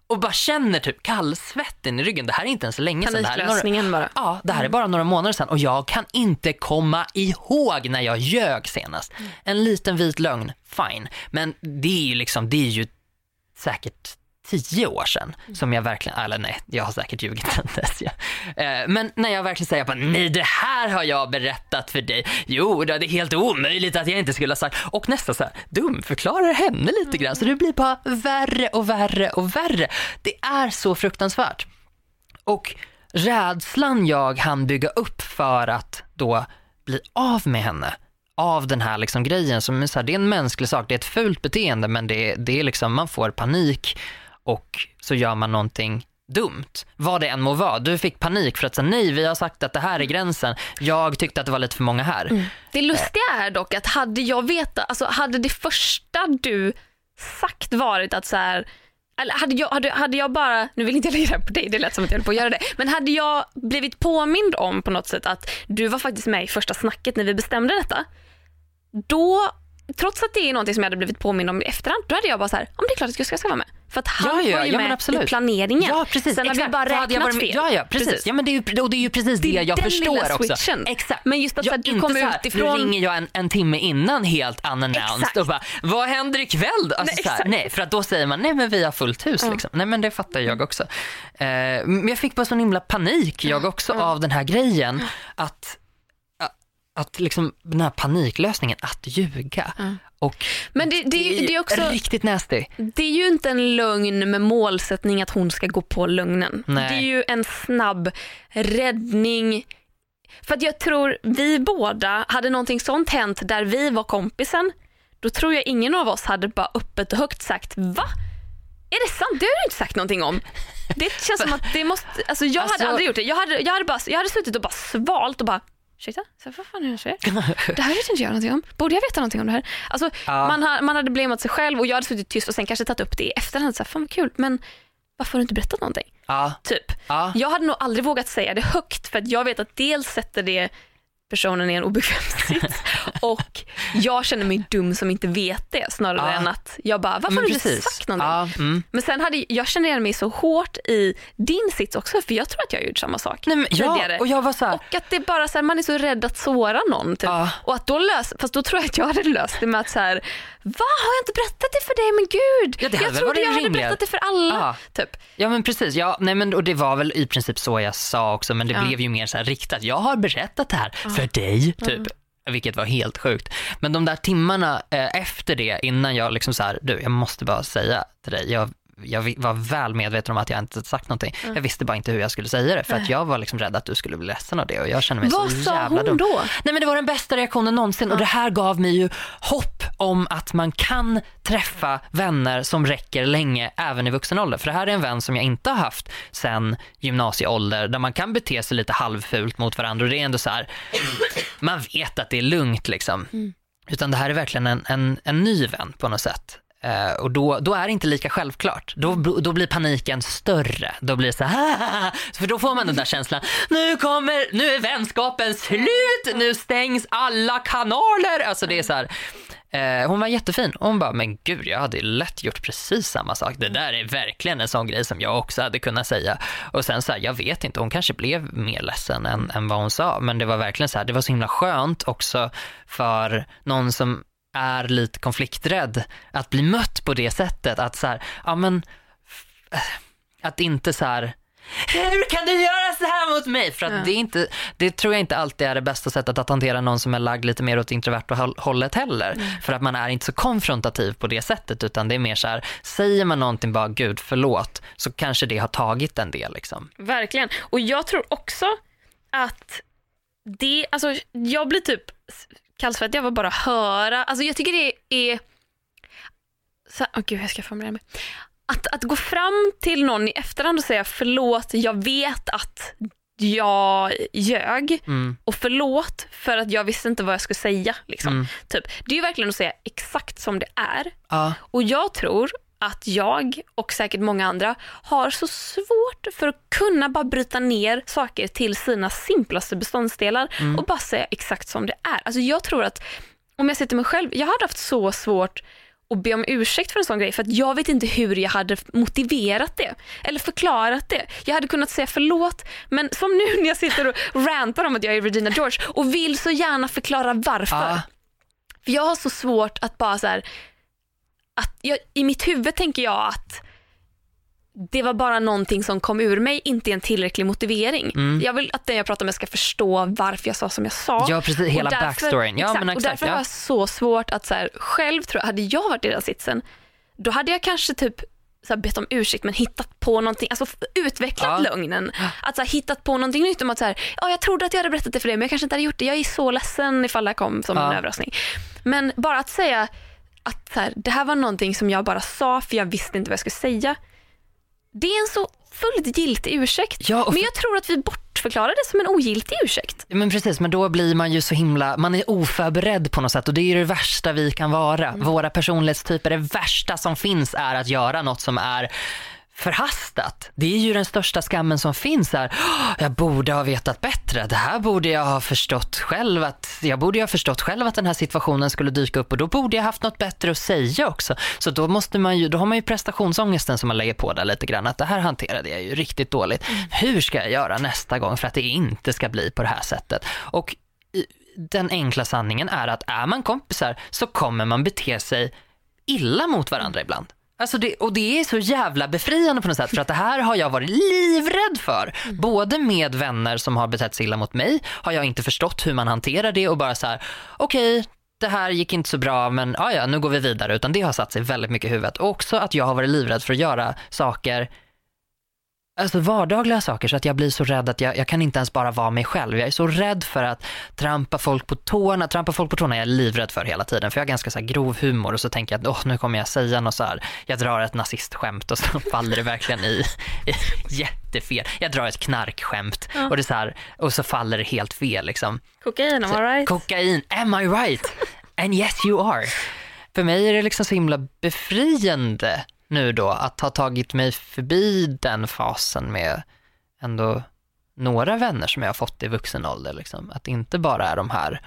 Och bara känner typ kallsvetten i ryggen. Det här är inte ens länge sedan. Det här är några, bara. Ja, det här är bara några månader sedan och jag kan inte komma ihåg när jag ljög senast. En liten vit lögn, fine. Men det är ju liksom, det är ju säkert tio år sedan som jag verkligen, eller nej, jag har säkert ljugit sedan dess. Ja. Eh, Men när jag verkligen säger bara, nej det här har jag berättat för dig. Jo, det är helt omöjligt att jag inte skulle ha sagt. Och nästan så här, dumförklarar henne lite grann. Så det blir bara värre och värre och värre. Det är så fruktansvärt. Och rädslan jag hann bygga upp för att då bli av med henne av den här liksom grejen som är så här, det är en mänsklig sak, det är ett fult beteende men det, det är liksom, man får panik och så gör man någonting dumt, vad det än må vara. Du fick panik för att säga nej, vi har sagt att det här är gränsen. Jag tyckte att det var lite för många här. Det lustiga är dock att hade jag vetat, alltså hade det första du sagt varit att så här, eller hade jag, hade, hade jag bara, nu vill inte jag lägga det på dig, det lät som att jag höll på att göra det, men hade jag blivit påmind om på något sätt att du var faktiskt med i första snacket när vi bestämde detta, då, trots att det är någonting som jag hade blivit påmind om i efterhand, då hade jag bara så här, om det är klart att jag ska, vara med. För att han Ja, ja, var ju ja, med absolut. i planeringen. Ja, precis. Sen har vi bara räknat fel. Ja, ja, precis. Ja, men det är ju, och det är ju precis det, Det jag förstår också. Exakt. Men just att Ja, så här, du inte kom så här, ut ifrån- Nu ringer jag en, en timme innan helt unannounced Exakt. och bara, vad händer ikväll? då?" Alltså, Nej, så här, nej, för att då säger man, nej men vi har fullt hus. Liksom. Nej men det fattar jag också. Eh, men jag fick bara sån himla panik jag också av den här grejen. Att, att, liksom den här paniklösningen, att ljuga. Och Men det, det, det, är också, riktigt nasty. det är ju inte en lögn med målsättning att hon ska gå på lögnen. Nej. Det är ju en snabb räddning. För att jag tror vi båda, hade någonting sånt hänt där vi var kompisen, då tror jag ingen av oss hade bara öppet och högt sagt va? Är det sant? Det har du inte sagt någonting om. Det känns som [laughs] att det måste, alltså jag Alltså- hade aldrig gjort det. Jag hade, jag hade, bara, jag hade suttit och bara svalt och bara Ursäkta, så vad fan är det säger? Det här vet inte jag någonting om. Borde jag veta någonting om det här? Alltså, Ja. man, ha, man hade blamat sig själv och jag hade suttit tyst och sen kanske tagit upp det i efterhand. Så här, fan vad kul, men varför har du inte berättat någonting? Ja, Typ. ja. Jag hade nog aldrig vågat säga det högt för att jag vet att dels sätter det personen i en obekväm sits [laughs] och jag känner mig dum som inte vet det snarare Ja. än att jag bara, varför har du inte sagt någonting? Ja, mm. Men sen hade jag känner igen mig så hårt i din sits också för jag tror att jag har gjort samma sak Nej, men, tidigare. ja, och jag var så här, Och att det bara så här, man är så rädd att såra någon. Typ. Ja. Och att då lösa, fast då tror jag att jag hade löst det med att så här, va har jag inte berättat det för dig? Men gud, Ja, hade jag trodde jag hade rimligare. berättat det för alla. Typ. Ja men precis, ja, nej, men, och det var väl i princip så jag sa också men det blev ju mer så här riktat. Jag har berättat det här för dig, typ. Vilket var helt sjukt. Men de där timmarna eh, efter det, innan jag liksom så här, du jag måste bara säga till dig, jag, jag var väl medveten om att jag inte sagt någonting. Jag visste bara inte hur jag skulle säga det för att jag var liksom rädd att du skulle bli ledsen av det och jag kände mig Vad så sa jävla hon dum. då? Nej men det var den bästa reaktionen någonsin och det här gav mig ju hopp om att man kan träffa vänner som räcker länge även i vuxen ålder. För det här är en vän som jag inte har haft sen gymnasieålder där man kan bete sig lite halvfult mot varandra och det är ändå så här, man vet att det är lugnt liksom. Utan det här är verkligen en, en, en ny vän på något sätt. Eh, och då, då är det inte lika självklart. Då, då blir paniken större. Då blir det så här, [laughs] för då får man den där känslan, nu kommer, nu är vänskapen slut, nu stängs alla kanaler. Alltså det är så här, eh, hon var jättefin och hon bara, men gud jag hade lätt gjort precis samma sak. Det där är verkligen en sån grej som jag också hade kunnat säga. Och sen så här, jag vet inte, hon kanske blev mer ledsen än, än vad hon sa. Men det var verkligen så här, det var så himla skönt också för någon som är lite konflikträdd att bli mött på det sättet att så här, ja men att inte så här hur kan du göra så här mot mig? För att Ja. det, är inte, det tror jag inte alltid är det bästa sättet att hantera någon som är lagd lite mer åt introverta håll- hållet heller. För att man är inte så konfrontativ på det sättet utan det är mer så här, säger man någonting bara gud förlåt så kanske det har tagit en del liksom. Verkligen. Och jag tror också att det, alltså jag blir typ kallsvettig av att bara höra, alltså jag tycker det är, så, oh gud hur ska jag formulera mig? Att, att gå fram till någon i efterhand och säga förlåt, jag vet att jag ljög Mm. och förlåt för att jag visste inte vad jag skulle säga. Liksom. Mm. Typ. Det är ju verkligen att säga exakt som det är. Ja, Och jag tror att jag och säkert många andra har så svårt för att kunna bara bryta ner saker till sina simplaste beståndsdelar och bara säga exakt som det är. Alltså jag tror att om jag ser till mig själv, jag hade haft så svårt att be om ursäkt för en sån grej för att jag vet inte hur jag hade motiverat det eller förklarat det. Jag hade kunnat säga förlåt men som nu när jag sitter och rantar om att jag är Regina George och vill så gärna förklara varför. ja, För jag har så svårt att bara så här, att jag, i mitt huvud tänker jag att det var bara någonting som kom ur mig, inte en tillräcklig motivering. Mm. Jag vill att den jag pratar med ska förstå varför jag sa som jag sa. ja precis, hela Och därför- backstoryn. Ja, exakt, men och exakt. därför har Ja. jag så svårt att så här, själv tror jag, hade jag varit i den sitsen, då hade jag kanske typ så här, bett om ursäkt men hittat på någonting, alltså utvecklat Ja. lögnen. Att så här, hittat på någonting nytt om att så här, ja, jag trodde att jag hade berättat det för dig men jag kanske inte hade gjort det. Jag är så ledsen ifall det här kom som Ja. en överraskning. Men bara att säga att så här, det här var någonting som jag bara sa för jag visste inte vad jag skulle säga. Det är en så fullt giltig ursäkt. Ja, men jag tror att vi bortförklarar det som en ogiltig ursäkt. Men precis, men då blir man ju så himla, man är oförberedd på något sätt och det är ju det värsta vi kan vara. Mm. Våra personlighetstyper, det värsta som finns är att göra något som är förhastat. Det är ju den största skammen som finns här. Jag borde ha vetat bättre. Det här borde jag ha förstått själv. Att, jag borde ha förstått själv att den här situationen skulle dyka upp och då borde jag haft något bättre att säga också. Så då, måste man ju, då har man ju prestationsångesten som man lägger på där lite grann. Att det här hanterade jag ju riktigt dåligt. Hur ska jag göra nästa gång för att det inte ska bli på det här sättet? Och den enkla sanningen är att är man kompisar så kommer man bete sig illa mot varandra ibland. Alltså det, och det är så jävla befriande på något sätt för att det här har jag varit livrädd för. Både med vänner som har betett sig illa mot mig har jag inte förstått hur man hanterar det och bara så här, okej, det här gick inte så bra men ja, ja, nu går vi vidare. Utan det har satt sig väldigt mycket i huvudet. Och också att jag har varit livrädd för att göra saker Alltså vardagliga saker så att jag blir så rädd att jag, jag kan inte ens bara vara mig själv. Jag är så rädd för att trampa folk på tårna. Trampa folk på tårna är jag livrädd för hela tiden för jag har ganska så grov humor och så tänker jag att åh, nu kommer jag säga något så här. Jag drar ett nazistskämt och så [laughs] faller det verkligen i, i [laughs] jättefel. Jag drar ett knarkskämt och, det är så här, och så faller det helt fel liksom. Kokain, am I right? Kokain, am I right? And yes you are. För mig är det liksom så himla befriande nu då att ha tagit mig förbi den fasen med ändå några vänner som jag har fått i vuxen ålder. Liksom. Att det inte bara är de här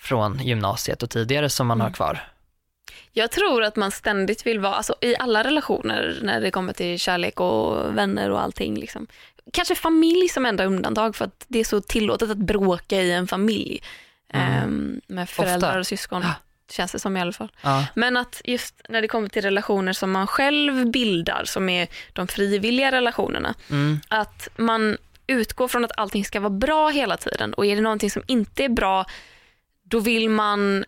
från gymnasiet och tidigare som man har kvar. Jag tror att man ständigt vill vara, alltså i alla relationer när det kommer till kärlek och vänner och allting. Liksom. Kanske familj som enda undantag för att det är så tillåtet att bråka i en familj. Ehm, med föräldrar Ofta. och syskon, Ja. Känns det som i alla fall. Ja. Men att just när det kommer till relationer som man själv bildar, som är de frivilliga relationerna, Mm. att man utgår från att allting ska vara bra hela tiden och är det någonting som inte är bra, då vill man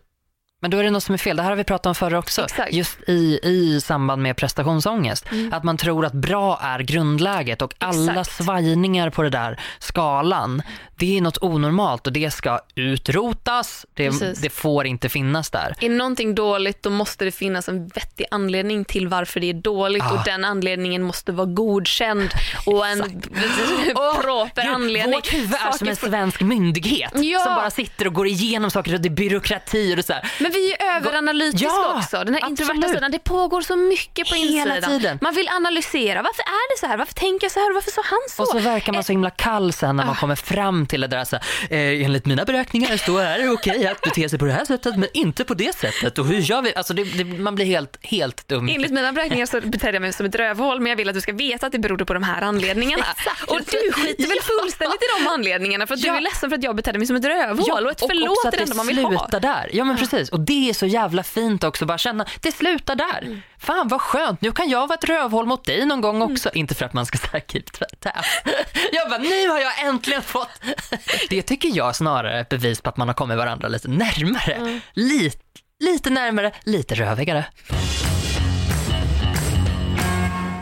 Men då är det något som är fel. Det här har vi pratat om förr också. Exakt. Mm. Just i, i samband med prestationsångest. Att man tror att bra är grundläget och alla Exakt. svajningar på det där skalan, det är något onormalt och det ska utrotas. Det, det får inte finnas där. Är någonting dåligt då måste det finnas en vettig anledning till varför det är dåligt Ah. och den anledningen måste vara godkänd och en [laughs] proper Gud, anledning. Vårt huvud är som en svensk myndighet Ja. som bara sitter och går igenom saker och det är byråkrati och så här. Men vi är överanalytiska Ja, också. Den här introverta absolut. sidan. Det pågår så mycket på Hela insidan. tiden. Man vill analysera. Varför är det så här? Varför tänker jag så här? Varför sa han så? Och så verkar man så himla kall sen när Ah. man kommer fram till det där så här, eh, enligt mina beräkningar så är det okej att bete sig på det här sättet men inte på det sättet och hur gör vi? Alltså det, det, man blir helt, helt dum. Enligt mina beräkningar så betedde jag mig som ett rövhål men jag vill att du ska veta att det berodde på de här anledningarna. [laughs] Exakt. Och du skiter väl fullständigt i de anledningarna för att Ja. du är ledsen för att jag betedde mig som ett rövhål och ett och förlåt är det enda man vill ha. där. Ja men precis, och det är så jävla fint också bara känna, det slutar där. Mm. Fan vad skönt, nu kan jag vara ett rövhål mot dig någon gång också. Inte för att man ska keep tab. [laughs] Jag bara, nu har jag äntligen fått. [laughs] Det tycker jag snarare är ett bevis på att man har kommit varandra lite närmare. Mm. Lite, lite närmare, lite rövigare.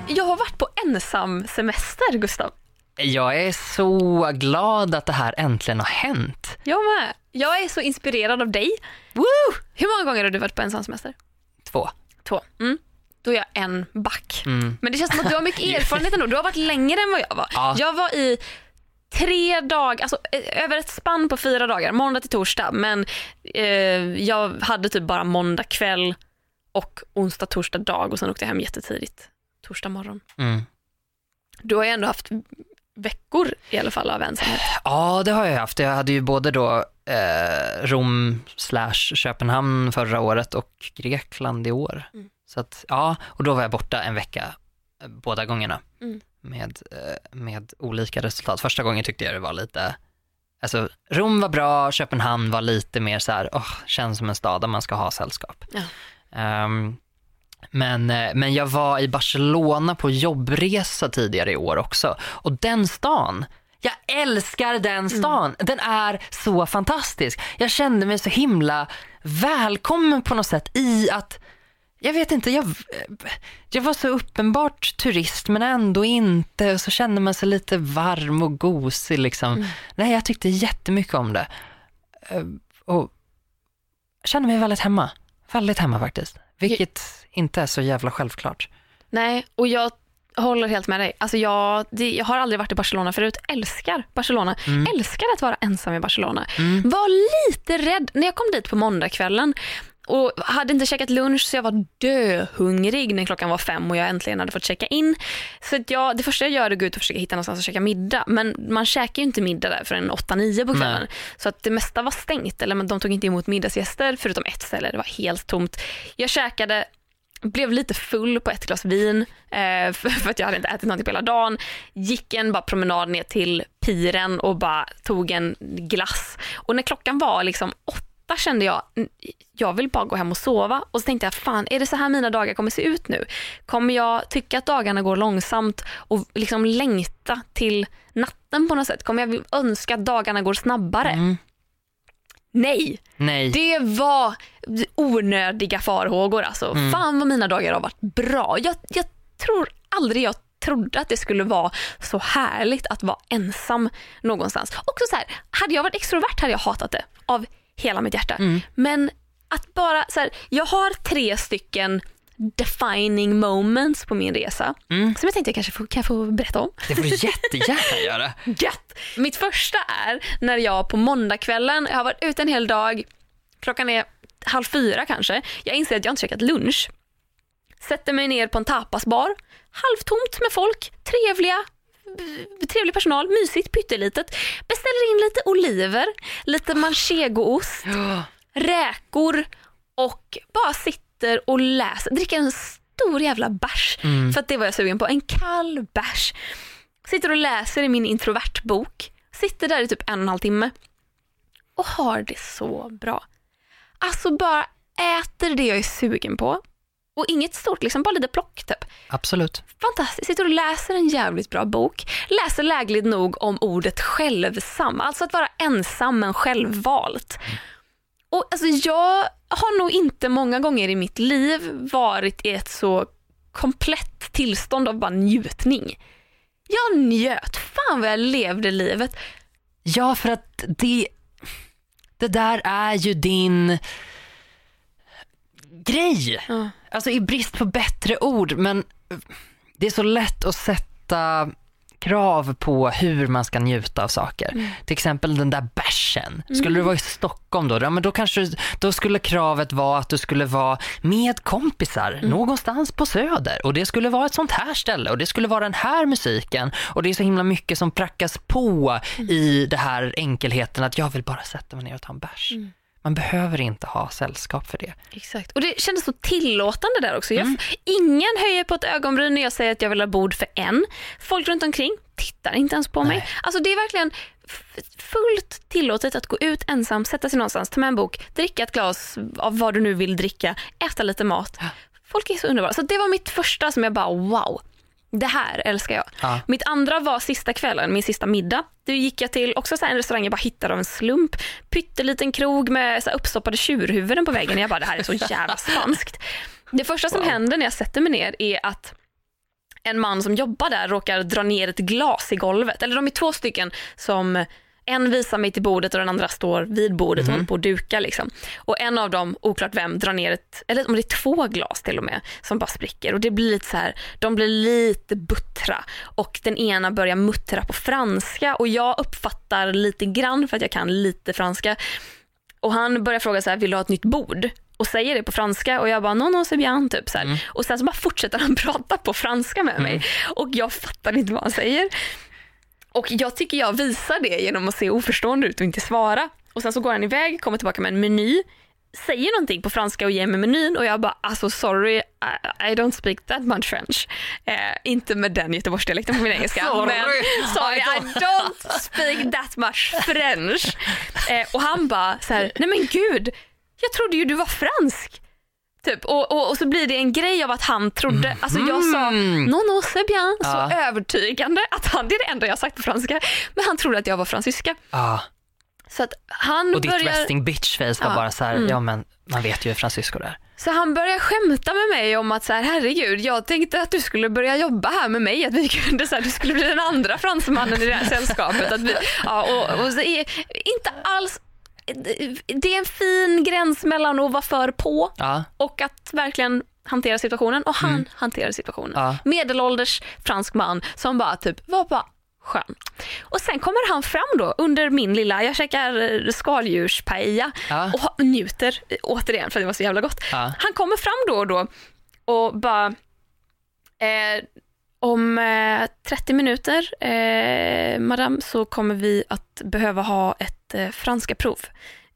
Jag har varit på ensam semester Gustav. Jag är så glad att det här äntligen har hänt. Jag med. Jag är så inspirerad av dig. Woo! Hur många gånger har du varit på ensam semester? Två. Två. Mm. Då är jag en back. Mm. Men det känns som att du har mycket [laughs] erfarenhet ändå. Du har varit längre än vad jag var. Ja. Jag var i tre dagar, alltså eh, över ett spann på fyra dagar, måndag till torsdag. Men eh, jag hade typ bara måndag kväll och onsdag, torsdag dag och sen åkte jag hem jättetidigt. Torsdag morgon. Mm. Du har ju ändå haft veckor i alla fall av ensamhet. Ja, det har jag haft. Jag hade ju både då eh, Rom slash Köpenhamn förra året och Grekland i år. Mm. Så att, ja, och då var jag borta en vecka eh, båda gångerna Mm. med, eh, med olika resultat. Första gången tyckte jag det var lite, alltså Rom var bra, Köpenhamn var lite mer så här, åh, känns som en stad där man ska ha sällskap. Ja. Ehm, men, eh, men jag var i Barcelona på jobbresa tidigare i år också. Och den stan, jag älskar den stan. Den är så fantastisk. Jag kände mig så himla välkommen på något sätt i att jag vet inte, jag, jag var så uppenbart turist men ändå inte. Och så kände man sig lite varm och gosig liksom. Nej, jag tyckte jättemycket om det. Eh, Och jag kände mig väldigt hemma. Väldigt hemma faktiskt. Vilket inte är så jävla självklart. Nej, och jag håller helt med dig. Alltså jag, det, jag har aldrig varit i Barcelona förut. Älskar Barcelona. Älskar att vara ensam i Barcelona. Var lite rädd. När jag kom dit på måndagskvällen och hade inte käkat lunch så jag var döhungrig när klockan var fem och jag äntligen hade fått checka in. Så att jag, det första jag gör är att gå ut och försöka hitta någonstans att käka middag. Men man käkar ju inte middag där förrän 8-9 på kvällen. Nej. Så att det mesta var stängt. Eller de tog inte emot middagsgäster förutom ett ställe. Det var helt tomt. Jag käkade blev lite full på ett glas vin eh, för, för att jag hade inte ätit någonting på hela dagen. Gick en bara promenad ner till piren och bara tog en glass. Och när klockan var liksom åtta kände jag, jag vill bara gå hem och sova. Och så tänkte jag, fan är det så här mina dagar kommer se ut nu? Kommer jag tycka att dagarna går långsamt och liksom längta till natten på något sätt? Kommer jag önska att dagarna går snabbare? Mm. Nej, Nej. det var onödiga farhågor alltså. Mm. Fan vad mina dagar har varit bra. Jag, jag tror aldrig jag trodde att det skulle vara så härligt att vara ensam någonstans. Också så här, hade jag varit extrovert hade jag hatat det av hela mitt hjärta. Mm. Men att bara så här, jag har tre stycken defining moments på min resa Mm. som jag tänkte jag kanske får, kan få berätta om. Det får du jättegärna [laughs] göra. Gött! Mitt första är när jag på måndagskvällen, jag har varit ute en hel dag, klockan är halv fyra kanske, jag inser att jag inte käkat lunch. Sätter mig ner på en tapasbar, halvtomt med folk, trevliga, b- trevlig personal, mysigt, pyttelitet. Beställer in lite oliver, lite manchegoost, räkor och bara sitter och läser, dricker en stor jävla bärs. Mm. För att det var jag sugen på, en kall bärs. Sitter och läser i min introvertbok. Sitter där i typ en och en halv timme. Och har det så bra. Alltså bara äter det jag är sugen på. Och inget stort, liksom bara lite plock typ. Absolut. Fantastiskt. Sitter och läser en jävligt bra bok. Läser lägligt nog om ordet självsam. Alltså att vara ensam men självvalt. Och alltså jag har nog inte många gånger i mitt liv varit i ett så komplett tillstånd av bara njutning. Jag njöt. Fan vad jag levde livet. Ja, för att det, det där är ju din grej. Ja. Alltså i brist på bättre ord, men det är så lätt att sätta krav på hur man ska njuta av saker. Mm. Till exempel den där bärsen. Skulle du vara i Stockholm då, ja, men då, kanske, då skulle kravet vara att du skulle vara med kompisar Mm. någonstans på Söder och det skulle vara ett sånt här ställe och det skulle vara den här musiken och det är så himla mycket som prackas på Mm. i det här enkelheten att jag vill bara sätta mig ner och ta en bärs. Man behöver inte ha sällskap för det. Exakt. Och det kändes så tillåtande där också. Mm. Jag, ingen höjer på ett ögonbryn när jag säger att jag vill ha bord för en. Folk runt omkring tittar inte ens på mig. Nej. Alltså det är verkligen fullt tillåtet att gå ut ensam, sätta sig någonstans, ta med en bok, dricka ett glas av vad du nu vill dricka, äta lite mat. Folk är så underbara. Så det var mitt första som jag bara wow. Det här älskar jag. Ja. Mitt andra var sista kvällen, min sista middag. Då gick jag till också så en restaurang jag bara hittade av en slump. Pytteliten krog med så här uppstoppade tjurhuvuden på väggen. Jag bara, det här är så [laughs] jävla spanskt. Det första som Wow. händer när jag sätter mig ner är att en man som jobbar där råkar dra ner ett glas i golvet. Eller de är två stycken som en visar mig till bordet och den andra står vid bordet och håller på att duka. Liksom. Och en av dem, oklart vem, drar ner ett, eller om det är två glas till och med, som bara spricker. Och det blir lite så här, de blir lite buttra. Och den ena börjar muttra på franska och jag uppfattar lite grann för att jag kan lite franska. Och han börjar fråga så här, vill du ha ett nytt bord? Och säger det på franska och jag bara, non, non, c'est bien, typ så här. Och sen så bara fortsätter han [laughs] prata på franska med mig. Och jag fattar inte vad han säger. Och jag tycker jag visar det genom att se oförstående ut och inte svara. Och sen så går han iväg, kommer tillbaka med en meny, säger någonting på franska och ger mig menyn och jag bara, alltså sorry, I, I don't speak that much French. Eh, inte med den Göteborgsdialekten på min engelska. [laughs] Sorry. Men sorry, I don't speak that much French. Eh, och han bara så här, nej men gud, jag trodde ju du var fransk. Typ. Och, och, och så blir det en grej av att han trodde, alltså jag sa Mm. non, non, c'est bien, så övertygande att han, det är det enda jag sagt på franska, men han trodde att jag var fransyska. Ah, Så att han och ditt börjar, resting bitch face var. Mm. bara så här, ja men man vet ju hur fransyskor är. så han börjar skämta med mig om att så här, herregud, jag tänkte att du skulle börja jobba här med mig, att vi kunde, så här, du skulle bli den andra fransmannen i det här sällskapet. Att vi, [laughs] ja, och, och är, inte alls, det är en fin gräns mellan att vara för på Ja, och att verkligen hantera situationen och han hanterar situationen. Ja. Medelålders fransk man som bara typ var bara skön. Och sen kommer han fram då under min lilla, jag käkar eh, skaldjurspaella Ja. och njuter eh, återigen för det var så jävla gott. Ja. Han kommer fram då och då och bara eh, om eh, 30 minuter eh, madame så kommer vi att behöva ha ett eh, franska prov.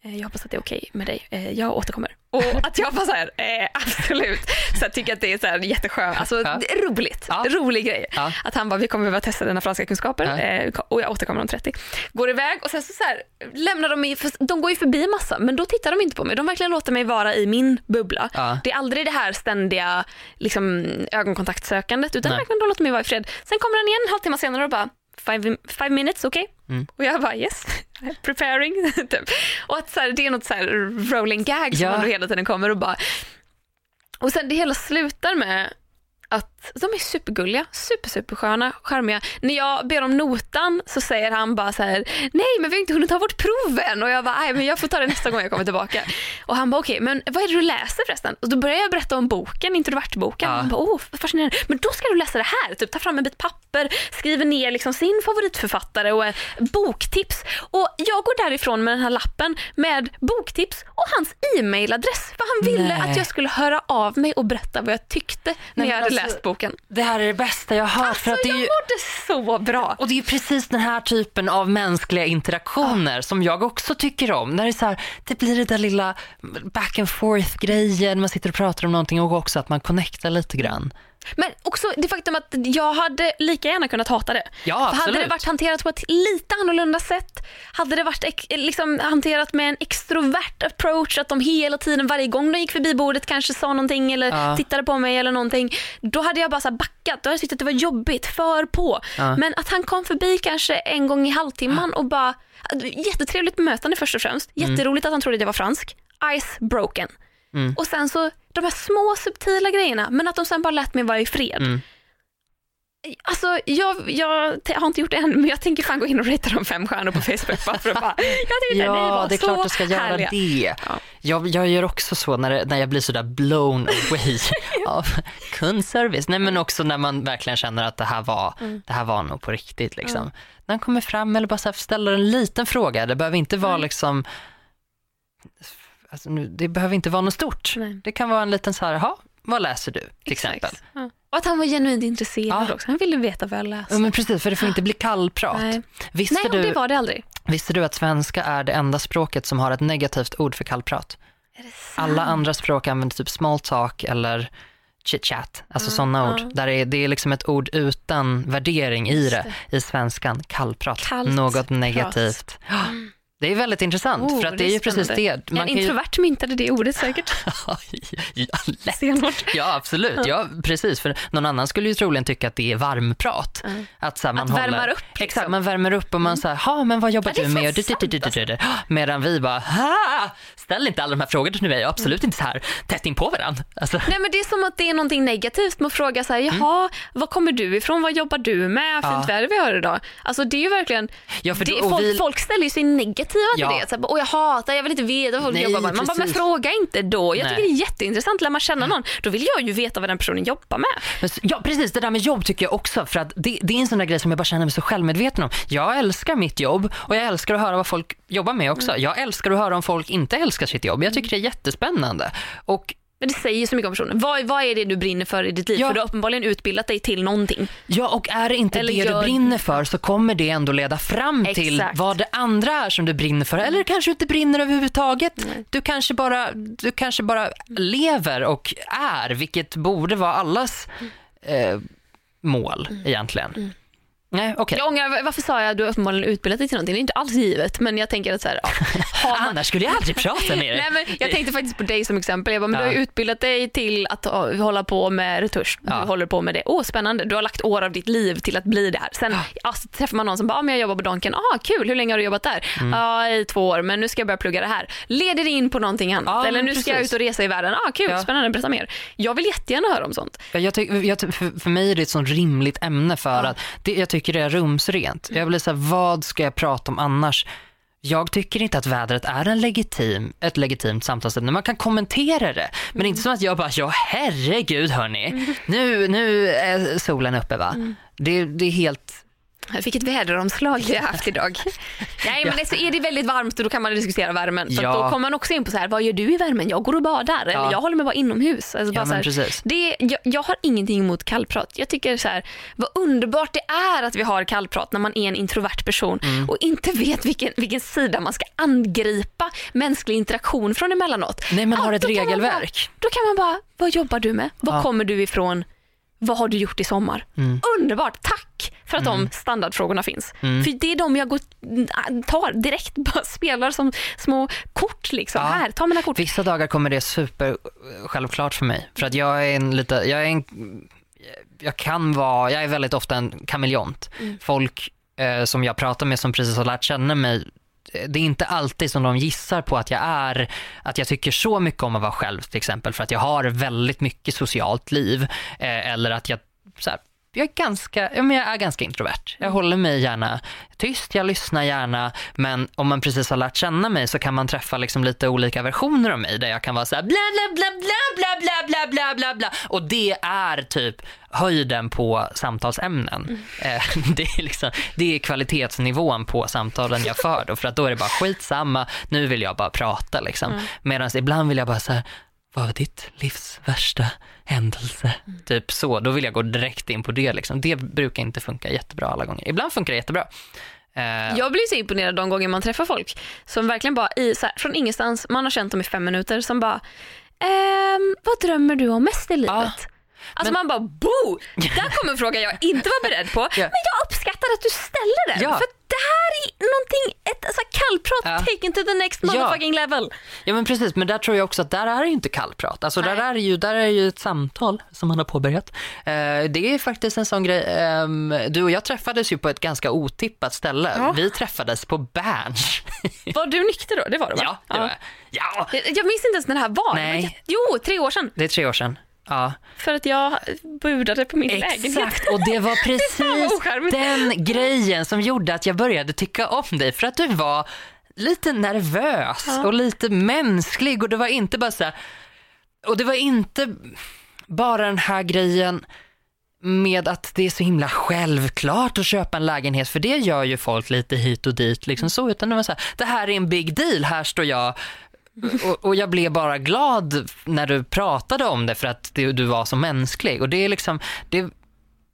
Eh, jag hoppas att det är okej med dig. Eh, jag återkommer. Och att jag bara så här, eh, absolut. Så jag tycker att det är så här jätteskönt, alltså Ja. det är roligt, Ja. rolig grej. Ja. Att han bara, vi kommer behöva testa dina franska kunskaper eh, och jag återkommer om 30. Går iväg och sen så, så här, lämnar de mig, de går ju förbi massa men då tittar de inte på mig. De verkligen låter mig vara i min bubbla. Det är aldrig det här ständiga liksom, ögonkontaktsökandet utan Nej. verkligen de låter mig vara i fred. Sen kommer han igen en halvtimme senare och bara Five, five minutes, okej? Mm. Och jag bara yes, preparing. [laughs] typ. Och att så här, det är något så här rolling gag som Ja. hela tiden kommer och bara och sen det hela slutar med att de är supergulliga, super, supersköna, charmiga. När jag ber om notan så säger han bara så här: nej men vi har inte hunnit ta vårt prov än och jag bara, nej men jag får ta det nästa gång jag kommer tillbaka. Och han bara, okej men vad är det du läser förresten? Och då börjar jag berätta om boken, introvertboken. Ja. Han bara, åh fascinerande, men då ska du läsa det här, typ ta fram en bit papper, skriver ner liksom sin favoritförfattare och boktips. Och jag går därifrån med den här lappen med boktips och hans e-mailadress för han ville Nej. att jag skulle höra av mig och berätta vad jag tyckte när men jag hade alltså, läst boken. Det här är det bästa jag har hört. för att det är jag ju... mådde så bra. Och det är precis den här typen av mänskliga interaktioner som jag också tycker om. När det, är så här, det blir det där lilla back and forth grejen, man sitter och pratar om någonting och också att man connectar lite grann. Men också det faktum att jag hade lika gärna kunnat hata det. Ja, För hade det varit hanterat på ett lite annorlunda sätt, hade det varit liksom hanterat med en extrovert approach, att de hela tiden, varje gång de gick förbi bordet kanske sa någonting eller Ja. tittade på mig eller någonting, då hade jag bara så backat. Då hade jag tyckt att det var jobbigt, för på. Ja. Men att han kom förbi kanske en gång i halvtimman och bara, jättetrevligt bemötande först och främst, jätteroligt att han trodde att jag var fransk, ice broken. Mm. Och sen så de här små subtila grejerna, men att de sen bara lät mig vara i fred. Mm. Alltså jag, jag har inte gjort det än, men jag tänker fan gå in och ratea dem fem stjärnor på Facebook bara för att bara, [laughs] jag tyckte ni Ja, var det är så klart du ska göra härliga. det. Ja. Jag, jag gör också så när, det, när jag blir sådär blown away [laughs] av kundservice. Nej men också när man verkligen känner att det här var, Mm. det här var nog på riktigt. Liksom. När han kommer fram eller bara ställer en liten fråga. Det behöver inte vara Nej. liksom, alltså nu, det behöver inte vara något stort. Nej. Det kan vara en liten så här, jaha, vad läser du till Exakt. exempel? Ja. Och att han var genuint intresserad Ja. också. Han ville veta vad jag läste. Ja, men precis, för det får inte bli kallprat. Nej, Visste, Nej du, det var det aldrig. visste du att svenska är det enda språket som har ett negativt ord för kallprat? Det? Alla andra språk använder typ small talk eller chit chat, alltså sådana ord. Där är, det är liksom ett ord utan värdering i Just det. I svenskan, kallprat. Kallt Något prat. Negativt. Det är väldigt intressant Oh, för att det är ju precis det. en kan ju- introvert myntade det ordet säkert. [laughs] ja, lätt. Ja, absolut. Ja, precis. För någon annan skulle ju troligen tycka att det är varmprat. Att, så här, man Att håller, upp, liksom. Exakt, man värmer upp och man säger, ja men vad jobbar Ja, det är du med? fan sant, Du-du-du-du-du-du. Medan vi bara, ha! ställ inte alla de här frågorna till mig, absolut inte så här tätt in på varandra. Alltså, Nej men det är som att det är någonting negativt med att fråga så här, jaha, var kommer du ifrån, vad jobbar du med, fint Mm. Ja. väder vi har idag. Alltså det är ju verkligen, Ja, för det, och folk, vi- folk ställer ju sig negativa till Ja. det. Så här, och jag hatar, jag vill inte veta vad folk Nej, jobbar med. Man bara, men precis. fråga inte då. Jag Nej. tycker det är jätteintressant, lär man känna någon, då vill jag ju veta vad den personen jobbar med. Ja precis, det där med jobb tycker jag också för att det, det är en sån där grej som jag bara känner mig så självmedveten om. Jag älskar mitt jobb och jag älskar att höra vad folk jobbar med också. Mm. Jag älskar att höra om folk inte älskar sitt jobb. Jag tycker det är jättespännande. Och det säger så mycket om personen. Vad, vad är det du brinner för i ditt liv? Ja. För du har uppenbarligen utbildat dig till någonting. Ja, och är det inte Eller det du gör- brinner för så kommer det ändå leda fram till Exakt. vad det andra är som du brinner för. Eller kanske du inte brinner överhuvudtaget. Du kanske, bara, du kanske bara lever och är, vilket borde vara allas eh, mål egentligen. Nej, okej. Jag ångrar, varför sa jag att du har uppenbarligen utbildat dig till någonting? Det är inte alls givet, men jag tänker att så här, ja, [laughs] har man, Annars skulle jag aldrig prata med dig. [laughs] Nej, men jag tänkte faktiskt på dig som exempel. Jag bara, men Du Ja. har ju utbildat dig till att hålla på med retusch. Du Ja. håller på med det. Åh, spännande. Du har lagt år av ditt liv till att bli det här. Sen ja. så träffar man någon som bara, ah, men jag jobbar på Donken. Ah, kul, hur länge har du jobbat där? Mm. Ja, i två år, men nu ska jag börja plugga det här. Leder det in på någonting annat? Ja, Eller nu ska jag precis. ut och resa i världen. Ah, kul, spännande, berätta mer. Jag vill jättegärna höra om sånt. Ja, Jag jag, för, för mig är det ett sånt rimligt ämne för att det, jag tycker det är rumsrent. Jag blir så här, vad ska jag prata om annars? Jag tycker inte att vädret är en legitim, ett legitimt samtalsämne. Man kan kommentera det, men inte som att jag bara, ja herregud hörni, nu, nu är solen uppe va? Det, det är helt Vilket väderomslag vi har haft idag. [laughs] Nej men det, så är det väldigt varmt och då kan man diskutera värmen. För Ja. då kommer man också in på så här, vad gör du i värmen? Jag går och badar eller Ja. jag håller mig bara inomhus. Alltså bara Ja, här, precis. det, jag, jag har ingenting emot kallprat. Jag tycker så här, vad underbart det är att vi har kallprat när man är en introvert person Mm. och inte vet vilken, vilken sida man ska angripa mänsklig interaktion från emellanåt. Nej, man har Ja, ett då kan regelverk. Bara, då kan man bara, vad jobbar du med? Var Ja. kommer du ifrån? Vad har du gjort i sommar? Mm. Underbart, tack för att de standardfrågorna finns. Mm. För det är de jag går, tar direkt, bara spelar som små kort. Liksom. Ja. Här, ta mina kort. Vissa dagar kommer det super självklart för mig. För att jag är en lite, jag är en, jag kan vara, jag är väldigt ofta en kameleont. Mm. Folk eh, som jag pratar med som precis har lärt känna mig, eh, det är inte alltid som de gissar på att jag är, att jag tycker så mycket om att vara själv till exempel. För att jag har väldigt mycket socialt liv. Eh, eller att jag, så här, jag är ganska, ja, men jag är ganska introvert. Jag håller mig gärna tyst, jag lyssnar gärna, men om man precis har lärt känna mig så kan man träffa liksom lite olika versioner av mig där jag kan vara så här bla bla bla bla bla bla bla bla bla bla och det är typ höjden på samtalsämnen. Eh, [laughs] det, är liksom, det är kvalitetsnivån på samtalen jag för då, för att då är det bara skitsamma, nu vill jag bara prata liksom. Medan ibland vill jag bara så här, vad var ditt livs värsta händelse? Typ så, då vill jag gå direkt in på det liksom. Det brukar inte funka jättebra alla gånger. Ibland funkar det jättebra. Eh, Jag blir så imponerad de gånger man träffar folk som verkligen bara i, så här, från ingenstans, man har känt dem i fem minuter, som bara ehm, vad drömmer du om mest i livet? Ja, Alltså men- man bara bo! Där kommer en fråga jag inte var beredd på. [laughs] Ja. Men jag uppskattar att du ställer den. Ja. För det här är någonting, kallprat Ja. taken to the next Ja. motherfucking level. Ja men precis, men där tror jag också att där är det ju inte kallprat. Alltså där är, ju, där är ju ett samtal som man har påbörjat. Eh, det är faktiskt en sån grej, ehm, du och jag träffades ju på ett ganska otippat ställe. Ja. Vi träffades på Berns. [laughs] Var du nykter då? Det var du va? ja, det var jag. Ja, Jag, jag minns inte ens när det här var. Nej. Jo, tre år sedan. det är tre år sedan. Ja, För att jag budade på min lägenhet. exakt. Och det var [laughs] precis den grejen som gjorde att jag började tycka om dig. För att du var lite nervös och lite mänsklig och det var inte bara så här, och det var inte bara den här grejen med att det är så himla självklart att köpa en lägenhet, för det gör ju folk lite hit och dit, liksom så, utan det var så här, det här är en big deal, här står jag och, och jag blev bara glad när du pratade om det för att du, du var så mänsklig och det är liksom, det,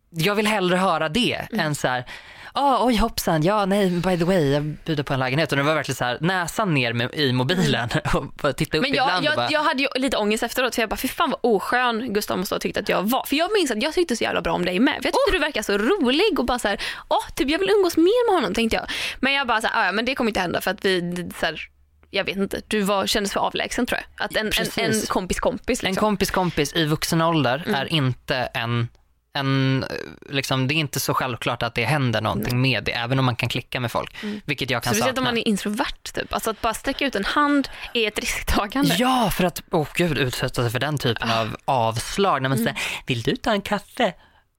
jag vill hellre höra det än så här, ah, oj hoppsan, ja nej by the way jag bjuder på en lägenhet och det var verkligen så här näsan ner med, i mobilen [laughs] och bara titta upp Men jag, ibland och jag, bara, jag hade lite ångest efteråt för jag bara, fy fan vad oskön Gustav måste ha tyckt att jag var. För jag minns att jag tyckte så jävla bra om dig med. För jag tyckte du verkar så rolig och bara så här, åh, typ jag vill umgås mer med honom tänkte jag. Men jag bara så här, "Ah, ja men det kommer inte hända för att vi, så här, jag vet inte, du var, kändes för avlägsen tror jag. Att en, en, en kompis kompis En liksom. kompis kompis i vuxen ålder Mm. är inte en, en liksom, det är inte så självklart att det händer någonting med det, även om man kan klicka med folk, vilket jag kan Speciellt om sakna. man är introvert typ. Alltså att bara sträcka ut en hand är ett risktagande. Ja, för att, åh gud, utsätta sig för den typen Ah. av avslag när man Mm. säger, vill du ta en kaffe?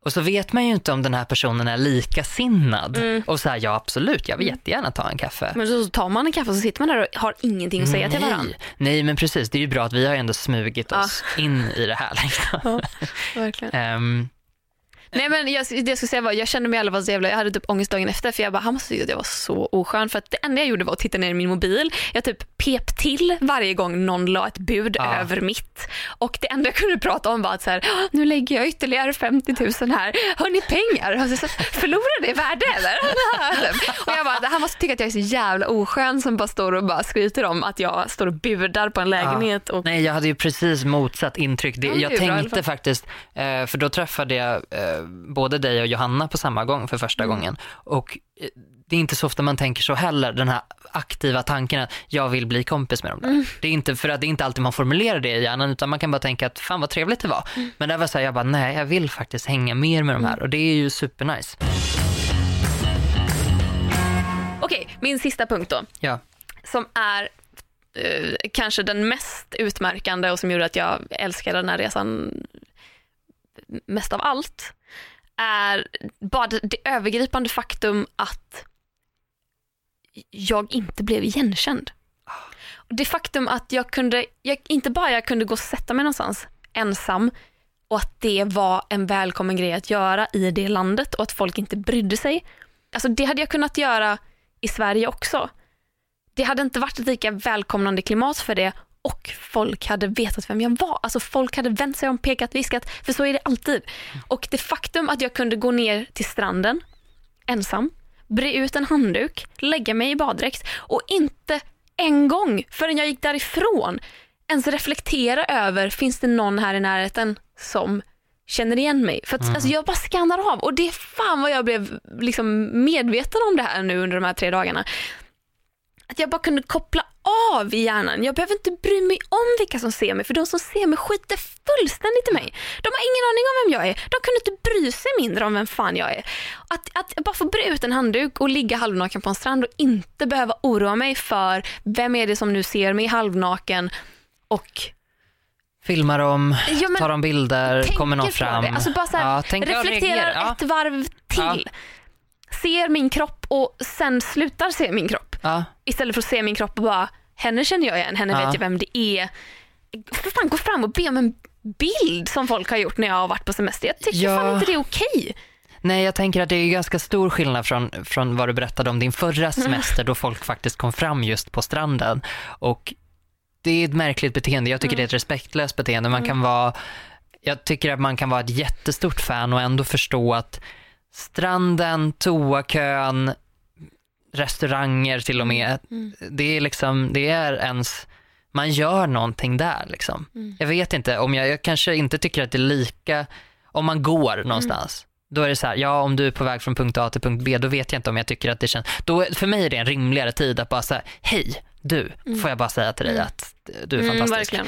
Och så vet man ju inte om den här personen är likasinnad. Mm. Och så här, ja absolut, jag vill jättegärna ta en kaffe. Men så tar man en kaffe och så sitter man där och har ingenting att säga till varandra. Nej, nej, men precis, det är ju bra att vi har ändå smugit oss in i det här. Liksom. Ja, verkligen. [laughs] Ehm, Nej men jag, det jag skulle säga var, jag kände mig i alla fall så jävla, jag hade typ ångest dagen efter för jag bara, han måste tycka att jag var så oskön för att det enda jag gjorde var att titta ner i min mobil. Jag typ pep till varje gång någon la ett bud Ja. över mitt. Och det enda jag kunde prata om var att så här, "Ah, nu lägger jag ytterligare 50 000 här. Har ni pengar? Så, Förlorar det värde eller? och jag bara, han måste tycka att jag är så jävla oskön som bara står och bara skryter om att jag står och budar på en lägenhet. Och, Nej, jag hade ju precis motsatt intryck. Det, Ja, det jag bra tänkte fall. faktiskt, eh, för då träffade jag eh, både dig och Johanna på samma gång för första Mm. gången. Och eh, det är inte så ofta man tänker så heller, den här aktiva tanken att jag vill bli kompis med dem där. Mm. Det är inte för att det är inte alltid man formulerar det i hjärnan, utan man kan bara tänka att fan vad trevligt det var. Mm. Men där var så här, jag bara nej, jag vill faktiskt hänga mer med de här och det är ju supernice. Okej, min sista punkt då. Ja. som är eh, kanske den mest utmärkande och som gjorde att jag älskade den här resan mest av allt är bara det, det övergripande faktum att jag inte blev igenkänd. Och Det faktum att jag kunde, jag, inte bara jag kunde gå och sätta mig någonstans ensam och att det var en välkommen grej att göra i det landet och att folk inte brydde sig alltså det hade jag kunnat göra i Sverige också. Det hade inte varit ett lika välkomnande klimat för det och folk hade vetat vem jag var. Alltså folk hade vänt sig om, pekat, viskat, för så är det alltid. Och det faktum att jag kunde gå ner till stranden ensam, bre ut en handduk, lägga mig i baddräkt och inte en gång förrän jag gick därifrån ens reflektera över, finns det någon här i närheten som känner igen mig? För att, Mm. alltså, jag bara skannar av och det är fan vad jag blev liksom, medveten om det här nu under de här tre dagarna. Att jag bara kunde koppla av i hjärnan. Jag behöver inte bry mig om vilka som ser mig för de som ser mig skiter fullständigt i mig. De har ingen aning om vem jag är. De kunde inte bry sig mindre om vem fan jag är. Att, att bara få bre ut en handduk och ligga halvnaken på en strand och inte behöva oroa mig för vem är det som nu ser mig halvnaken och Filmar dem, Ja, tar de bilder, kommer någon fram. Alltså bara så här, ja, reflekterar ja, ett varv till. Ser min kropp och sen slutar se min kropp. ja. Istället för att se min kropp och bara, henne känner jag igen, henne Ja. vet jag vem det är. För fan, gå fram och be om en bild som folk har gjort när jag har varit på semester. Jag tycker Ja. fan inte det är okej. Nej, jag tänker att det är ganska stor skillnad från, från vad du berättade om din förra semester då folk faktiskt kom fram just på stranden. Och det är ett märkligt beteende. Jag tycker det är ett respektlöst beteende. Man kan vara, jag tycker att man kan vara ett jättestort fan och ändå förstå att stranden, toakön, restauranger till och med, det är liksom, det är ens, man gör någonting där liksom. Jag vet inte, om jag, jag kanske inte tycker att det är lika, om man går någonstans, då är det så här, ja om du är på väg från punkt A till punkt B, då vet jag inte om jag tycker att det känns, då, för mig är det en rimligare tid att bara säga, hej du, får jag bara säga till dig att du är Mm, fantastisk. verkligen.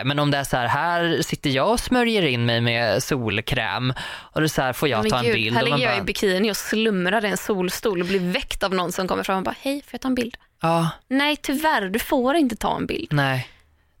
Eh, Men om det är så här, här sitter jag och smörjer in mig med solkräm och det är så här, får jag Men ta en gud, bild? här ligger jag bara, i bikini och slumrar i en solstol och blir väckt av någon som kommer fram och bara, hej får jag ta en bild? ja, Nej tyvärr, du får inte ta en bild. nej.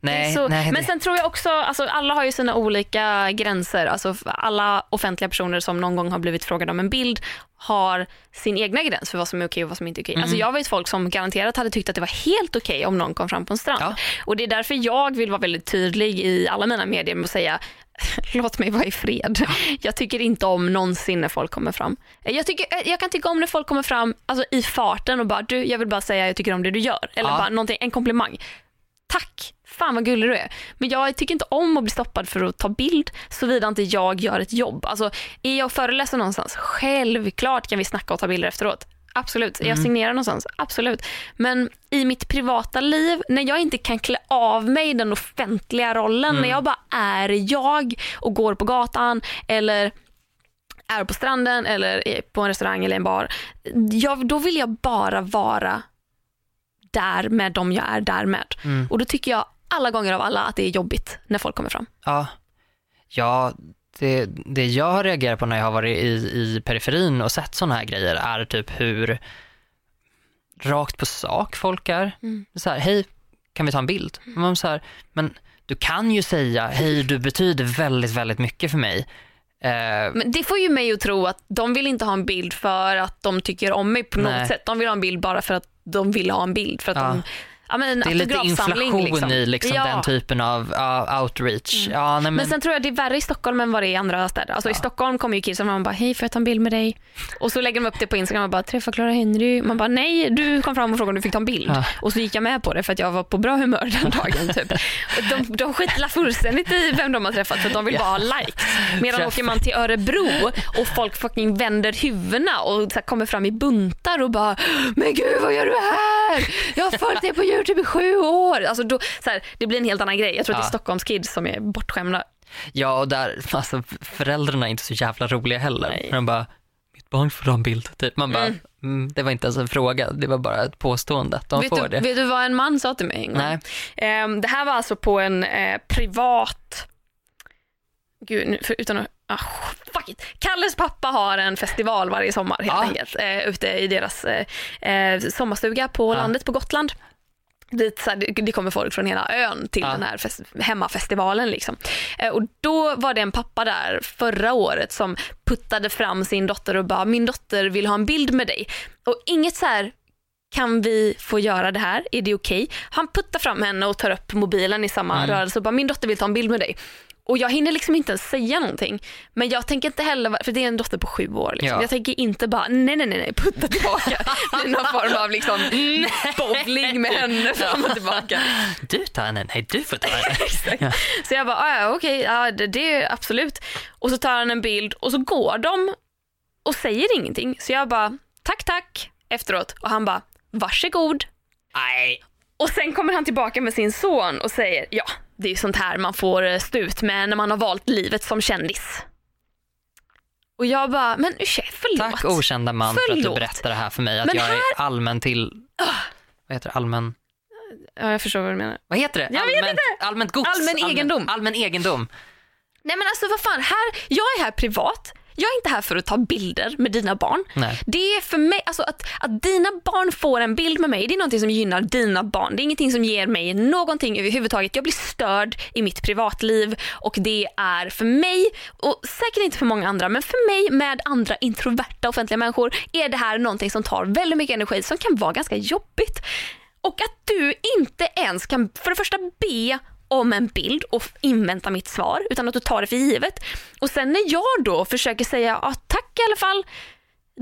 Nej, Så, nej, men sen tror jag också, alltså alla har ju sina olika gränser. Alltså alla offentliga personer som någon gång har blivit frågade om en bild har sin egna gräns för vad som är okej och vad som inte är okej. Alltså Mm. jag vet folk som garanterat hade tyckt att det var helt okej om någon kom fram på en strand. Ja. Och det är därför jag vill vara väldigt tydlig i alla mina medier med att säga [laughs] Låt mig vara i fred. Jag tycker inte om någonsin när folk kommer fram. Jag, tycker, jag kan tycka om när folk kommer fram alltså, i farten och bara du, jag vill bara säga jag tycker om det du gör. Eller Ja. bara en komplimang. Tack, fan vad gullig du är. Men jag tycker inte om att bli stoppad för att ta bild såvida inte jag gör ett jobb. Alltså, är jag och föreläser någonstans, självklart kan vi snacka och ta bilder efteråt. Absolut. Är jag signerar någonstans? Absolut. Men i mitt privata liv, när jag inte kan klä av mig den offentliga rollen, när jag bara är jag och går på gatan eller är på stranden eller på en restaurang eller en bar. Jag, då vill jag bara vara där med dem jag är där med. Mm. Och då tycker jag alla gånger av alla att det är jobbigt när folk kommer fram. Ja, ja det, det jag har reagerat på när jag har varit i, i periferin och sett sådana här grejer är typ hur rakt på sak folk är. Mm. Så här, hej, kan vi ta en bild? Och Man så här, men du kan ju säga, hej du betyder väldigt, väldigt mycket för mig. Eh, Men det får ju mig att tro att de vill inte ha en bild för att de tycker om mig på något Nej. sätt. De vill ha en bild bara för att de vill ha en bild. För att Ja. de, ja, men en det är lite inflation i liksom Ja. den typen av ja, outreach. Ja, nej, men, Men sen tror jag det är värre i Stockholm än vad det är i andra städer. Alltså I Stockholm kommer ju kidsen och man bara, hej får jag ta en bild med dig? Och så lägger de upp det på Instagram och bara, träffa Clara Henry. Man bara, nej du kom fram och frågade om du fick ta en bild. Och så gick jag med på det för att jag var på bra humör den [laughs] dagen. Typ. De, de skiter fullständigt i vem de har träffat för att de vill bara ha likes. Medan Träff- åker man till Örebro och folk fucking vänder huvudena och så kommer fram i buntar och bara, men gud vad gör du här? Jag har följt dig på Youtube i sju år. Alltså då, så här, det blir en helt annan grej. Jag tror att det är Ja. Stockholms kids som är bortskämda. Ja, och där, alltså föräldrarna är inte så jävla roliga heller. Nej. De bara, mitt barn får ha en bild. Typ. Man bara, Mm. mm. det var inte ens en fråga, det var bara ett påstående att de vet, får du, det. vet du vad en man sa till mig en gång? Nej. Ehm, det här var alltså på en eh, privat... Gud, nu, för, utan att... Ah, fuck it. Kalles pappa har en festival varje sommar helt Ja. enkelt. Eh, ute i deras eh, sommarstuga på Ja. landet på Gotland. Dit, så här, det, kommer folk från hela ön till Ja. den här fest, hemmafestivalen. Liksom. Eh, och då var det en pappa där förra året som puttade fram sin dotter och bara, min dotter vill ha en bild med dig. Och inget så här, kan vi få göra det här? Är det okej? Han puttar fram henne och tar upp mobilen i samma Mm. rörelse och bara, min dotter vill ta en bild med dig. Och jag hinner liksom inte ens säga någonting. Men jag tänker inte heller, för det är en dotter på sju år. Liksom. Ja. Jag tänker inte bara nej nej nej, nej putta tillbaka. [laughs] Är någon form av liksom bowling med henne fram och tillbaka. Du tar henne, nej du får ta henne. [laughs] Ja. Så jag bara, "Ah, ja okej, ja, det, det är absolut. Och så tar han en bild och så går de och säger ingenting. Så jag bara, tack tack efteråt. Och han bara, varsågod. Nej. Och sen kommer han tillbaka med sin son och säger, ja det är sånt här man får eh, stå ut med när man har valt livet som kändis. Och jag bara, men ursäkta, förlåt. Tack okända man för att du Förlåt. berättar det här för mig. Att Men jag är här- allmän till... Vad heter det? Allmän... Ja, jag förstår vad du menar. Vad heter det? Jag vet allmänt, allmänt gods? Allmän egendom. Allmän egendom. Nej men alltså vad fan, här, jag är här privat. Jag är inte här för att ta bilder med dina barn. Nej. Det är för mig, alltså att, att dina barn får en bild med mig, det är någonting som gynnar dina barn. Det är ingenting som ger mig någonting överhuvudtaget. Jag blir störd i mitt privatliv och det är för mig, och säkert inte för många andra, men för mig med andra introverta offentliga människor är det här någonting som tar väldigt mycket energi som kan vara ganska jobbigt. Och att du inte ens kan, för det första be om en bild och invänta mitt svar utan att du tar det för givet. Och sen när jag då försöker säga ja, tack i alla fall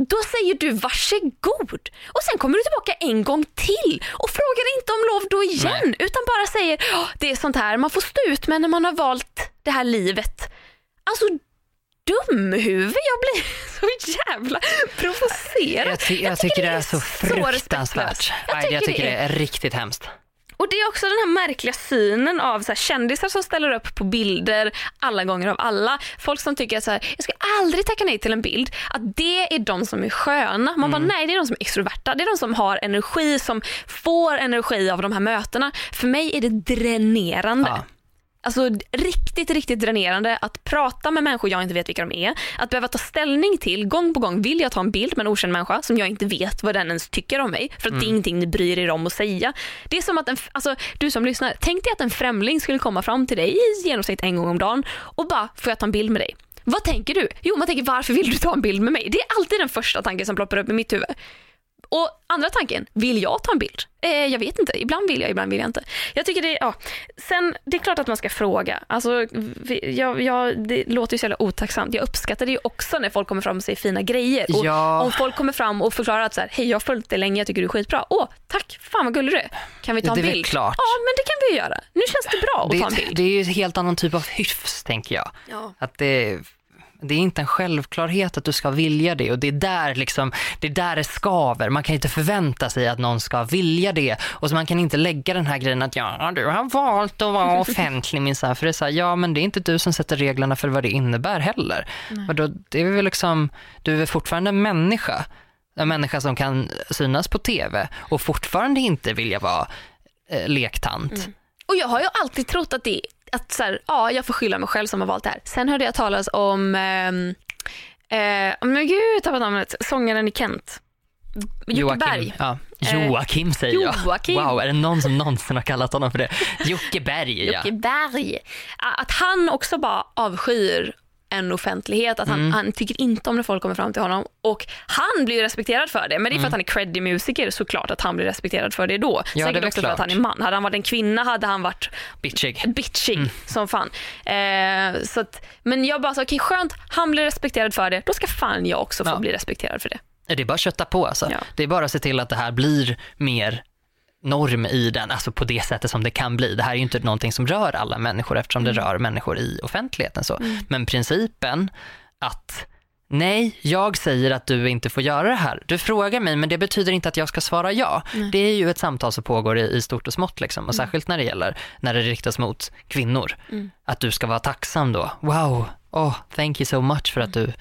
då säger du varsågod och sen kommer du tillbaka en gång till och frågar inte om lov då igen utan bara säger "Ja, det är sånt här man får stå ut med när man har valt det här livet. Alltså dumhuvud, jag blir [laughs] så jävla provocerad. Jag, ty- jag tycker det är så fruktansvärt. Jag Nej, jag tycker tycker det det är riktigt hemskt. Och det är också den här märkliga synen av så här, kändisar som ställer upp på bilder alla gånger av alla. Folk som tycker att så här, jag ska aldrig tacka nej till en bild. Att det är de som är sköna. Man bara nej, det är de som är extroverta. Det är de som har energi, som får energi av de här mötena. För mig är det dränerande. Ja. Alltså riktigt, riktigt dränerande att prata med människor jag inte vet vilka de är. Att behöva ta ställning till, gång på gång vill jag ta en bild med en okänd människa som jag inte vet vad den ens tycker om mig. För att det är ingenting ni bryr er om att säga. Det är som att en, alltså, du som lyssnar, tänk dig att en främling skulle komma fram till dig i genomsnitt en gång om dagen och bara, får jag ta en bild med dig? Vad tänker du? Jo, man tänker varför vill du ta en bild med mig? Det är alltid den första tanken som ploppar upp i mitt huvud. Och andra tanken, vill jag ta en bild? Eh, jag vet inte, ibland vill jag, ibland vill jag inte. Jag tycker det, ja. Sen, det är klart att man ska fråga. Alltså, vi- jag, jag, det låter ju så jävla otacksamt. Jag uppskattar det ju också när folk kommer fram och säger fina grejer. Och Ja. Om folk kommer fram och förklarar att så här, hej jag har följt dig länge, jag tycker du är skitbra. Åh, tack, fan vad gullig du är. Kan vi ta Ja, en det är väl bild? klart. Ja, men det kan vi ju göra. Nu känns det bra att Det, ta en bild. det är ju en helt annan typ av hyfs, tänker jag. Ja. Att det, det är inte en självklarhet att du ska vilja det och det är där liksom, det är där det skaver. Man kan inte förvänta sig att någon ska vilja det och så man kan inte lägga den här grejen att ja, du har valt att vara [laughs] offentlig minsann. För det är så här, ja men det är inte du som sätter reglerna för vad det innebär heller. Och då, det är väl liksom, du är väl fortfarande en människa. En människa som kan synas på tv och fortfarande inte vilja vara eh, lektant. Och jag har ju alltid trott att det att så här, ja, jag får skylla mig själv som har valt det här. Sen hörde jag talas om, ehm, eh, men gud, jag namnet, sångaren i Kent. Jocke Berg. Ja. Eh, Joakim säger jag. Joakim. Wow, är det någon som någonsin har kallat honom för det? Jocke Berg, ja. Jocke Berg. Att han också bara avskyr en offentlighet, att han, Mm. han tycker inte om när folk kommer fram till honom. Och han blir respekterad för det, men det är för Mm. att han är creddig musiker såklart att han blir respekterad för det då. det är Säkert väl också för att klart. han är man. Hade han varit en kvinna hade han varit Bitchig. bitchig Mm. som fan. Eh, så att, men jag bara okej skönt, han blir respekterad för det, då ska fan jag också få Ja. bli respekterad för det. Det är bara att kötta på alltså. Ja. Det är bara att se till att det här blir mer norm i den, alltså på det sättet som det kan bli. Det här är ju inte någonting som rör alla människor eftersom det rör människor i offentligheten. Så. Men principen att nej, jag säger att du inte får göra det här. Du frågar mig, men det betyder inte att jag ska svara ja. Det är ju ett samtal som pågår i, i stort och smått, liksom. och särskilt när det gäller när det riktas mot kvinnor. Att du ska vara tacksam då. Wow, oh, thank you so much för att du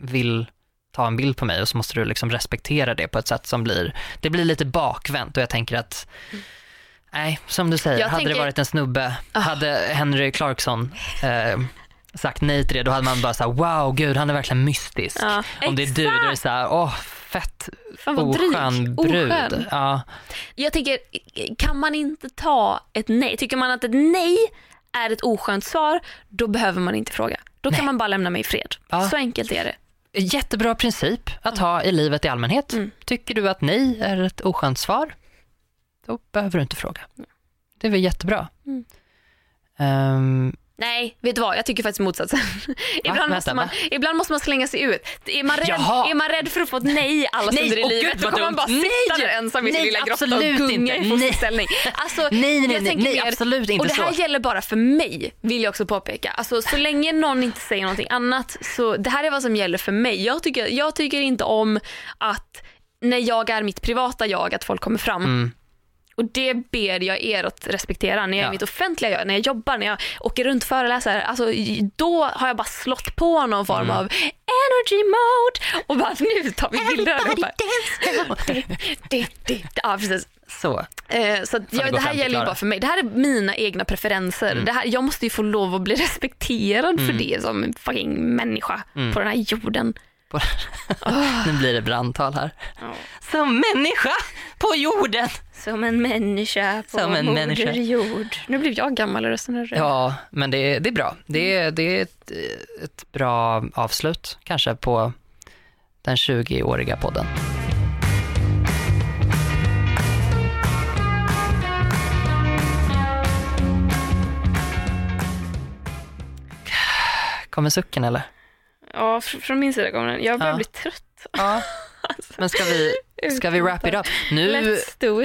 vill ta en bild på mig och så måste du liksom respektera det på ett sätt som blir, det blir lite bakvänt och jag tänker att Nej, som du säger, Jag hade det tänker- varit en snubbe, hade Henry Clarkson eh, sagt nej till det, då hade man bara såhär, wow, gud, han är verkligen mystisk. Ja, Om det är du, då är det såhär, åh, fett Fan vad dryg. oskön brud. Oskön. Ja, Jag tänker, kan man inte ta ett nej? Tycker man att ett nej är ett oskönt svar, då behöver man inte fråga. Då Nej. kan man bara lämna mig i fred. Ja. Så enkelt är det. Jättebra princip att ha i livet i allmänhet. Mm. Tycker du att nej är ett oskönt svar, då behöver du inte fråga. Det är väl jättebra. Mm. Nej, vet du vad? Jag tycker faktiskt motsatsen. ibland, Vänta, måste man, va? ibland måste man slänga sig ut. Är man rädd, Jaha. är man rädd för att få ett nej alla Nej, stunder i livet gud, då kommer man bara dumt. sitta Nej, där ensam i sin nej, lilla grotta och gunga i fosterställning. Alltså, Nej, nej, nej, nej, mer- absolut inte Och det här så. gäller bara för mig, vill jag också påpeka. Alltså, så länge någon inte säger någonting annat, så det här är vad som gäller för mig. Jag tycker, jag tycker inte om att när jag är mitt privata jag, att folk kommer fram. Mm. Och det ber jag er att respektera när jag är Ja. mitt offentliga jag, när jag jobbar, när jag åker runt och föreläser. Alltså, då har jag bara slått på någon form Mm. av energy mode och bara nu tar vi bilder [laughs] det- det- Ja, precis. Så. Eh, så att, det här gäller ju bara för mig. Det här är mina egna preferenser. Mm. Det här, jag måste ju få lov att bli respekterad för det som en fucking människa Mm. på den här jorden. På- nu blir det brandtal här. Ja. Som människa på jorden. Som en människa på Som en moder människa. jord. Nu blev jag gammal och rösten är. Ja, men det är, det är bra. Det är, det är ett, ett bra avslut kanske på den 20-åriga podden. Kommer sucken eller? Ja, fr- från min sida kommer den. Jag börjar Ja. bli trött. Ja. [laughs] Men ska vi, ska vi wrap it up? Nu,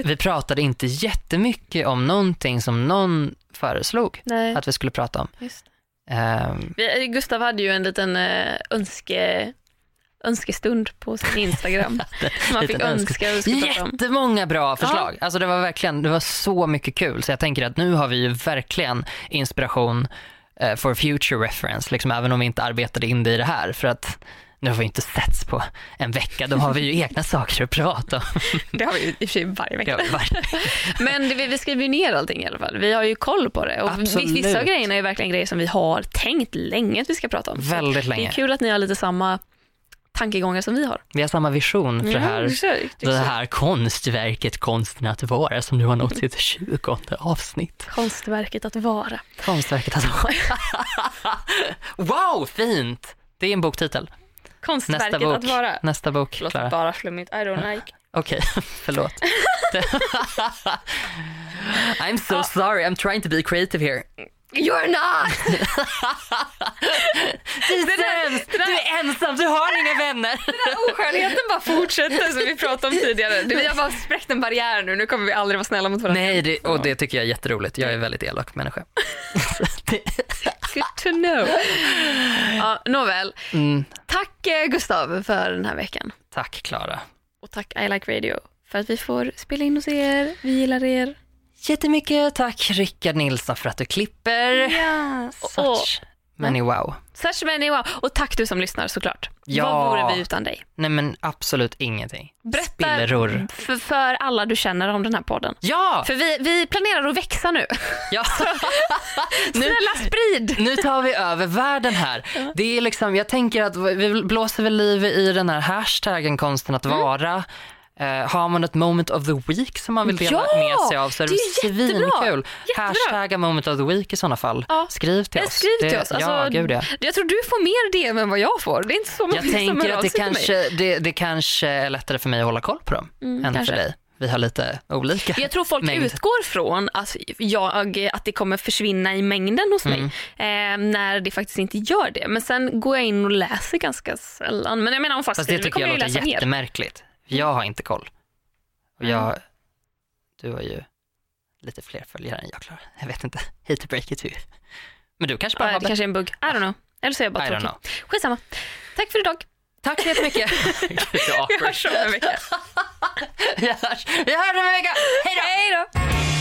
vi pratade inte jättemycket om någonting som någon föreslog Nej, att vi skulle prata om. Ehm, Vi- Gustav hade ju en liten eh, önske, önskestund på sin [laughs] Instagram. Man fick önska. Jättemånga bra förslag. Alltså det var verkligen, det var så mycket kul. Så jag tänker att nu har vi ju verkligen inspiration for future reference, liksom, även om vi inte arbetade in det i det här. För att nu har vi inte setts på en vecka, då har vi ju egna saker att prata om. Det har vi ju i och för sig varje vecka. Varje- Men vi, vi skriver ju ner allting i alla fall. Vi har ju koll på det. Och Absolut. vissa av grejerna är verkligen grejer som vi har tänkt länge att vi ska prata om. Väldigt Det är länge. kul att ni har lite samma tankegångar som vi har. Vi har samma vision för det här, exakt, det här konstverket Konsten att vara som nu har nått sitt 20 avsnitt. Konstverket att vara. Konstverket att vara. [laughs] wow, fint! Det är en boktitel. Konstverket Nästa bok. att vara. Nästa bok, Klara. bara flummigt. I don't like. [laughs] Okej, förlåt. [laughs] I'm so sorry, I'm trying to be creative here. You're not! Du är sämst, du är ensam, du har inga vänner. [laughs] Oskönheten bara fortsätter som vi pratade om tidigare. Vi har bara spräckt en barriär nu. Nu kommer vi aldrig vara snälla mot varandra. Nej, det, och det tycker jag är jätteroligt. Jag är en väldigt elak människa. [laughs] Good to know. [laughs] Ja, nåväl. mm, Tack eh, Gustav för den här veckan. tack Klara. Och tack I Like Radio för att vi får spela in hos er. Vi gillar er. Jättemycket tack Rickard Nilsson för att du klipper. Och, Such many wow. such many wow. Och tack du som lyssnar såklart. Ja. Vad vore vi utan dig? Nej men absolut ingenting. Berätta för, för alla du känner om den här podden. Ja! För vi, vi planerar att växa nu. ja. [laughs] Snälla sprid! nu tar vi över världen här. Det är liksom, jag tänker att vi blåser väl liv i den här hashtaggen konsten att Mm. Eh, har man ett moment of the week som man vill dela Ja, med sig av så är det, det är svinkul. Hashtagga moment of the week i sådana fall. Ja. Skriv till oss. Skriv till Det- oss. ja, Alltså, gud ja. Jag tror du får mer DM än vad jag får. Det är inte så många Jag tänker att det mig. kanske, det, det kanske är lättare för mig att hålla koll på dem Mm, än kanske. för dig. Vi har lite olika Jag tror folk mängd. utgår från att, jag, att det kommer försvinna i mängden hos mig Mm. eh, när det faktiskt inte gör det. Men sen går jag in och läser ganska sällan. Men jag menar om folk Fast det tycker jag jag låter läsa mer. Jag har inte koll. Och jag, du har ju lite fler följare än jag Klara. Jag vet inte. [laughs] Hate to break it to you. Men du kanske bara Ja, har det kanske är en bugg. I don't know. Eller så är jag bara I tråkig. Skitsamma. Tack för idag. Tack så jättemycket. [laughs] Vi hörs om en vecka. [laughs] Vi hörs om en vecka. Hej då! Hej då!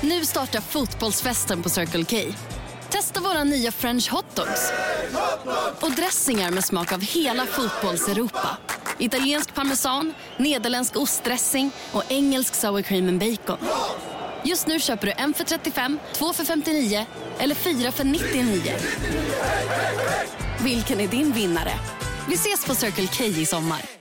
Nu startar fotbollsfesten på Circle K. Testa våra nya french hotdogs och dressingar med smak av hela fotbolls-Europa. Italiensk parmesan, nederländsk ostdressing och engelsk sour cream and bacon. Just nu köper du en för 35, två för 59 eller fyra för 99. Vilken är din vinnare? Vi ses på Circle K i sommar.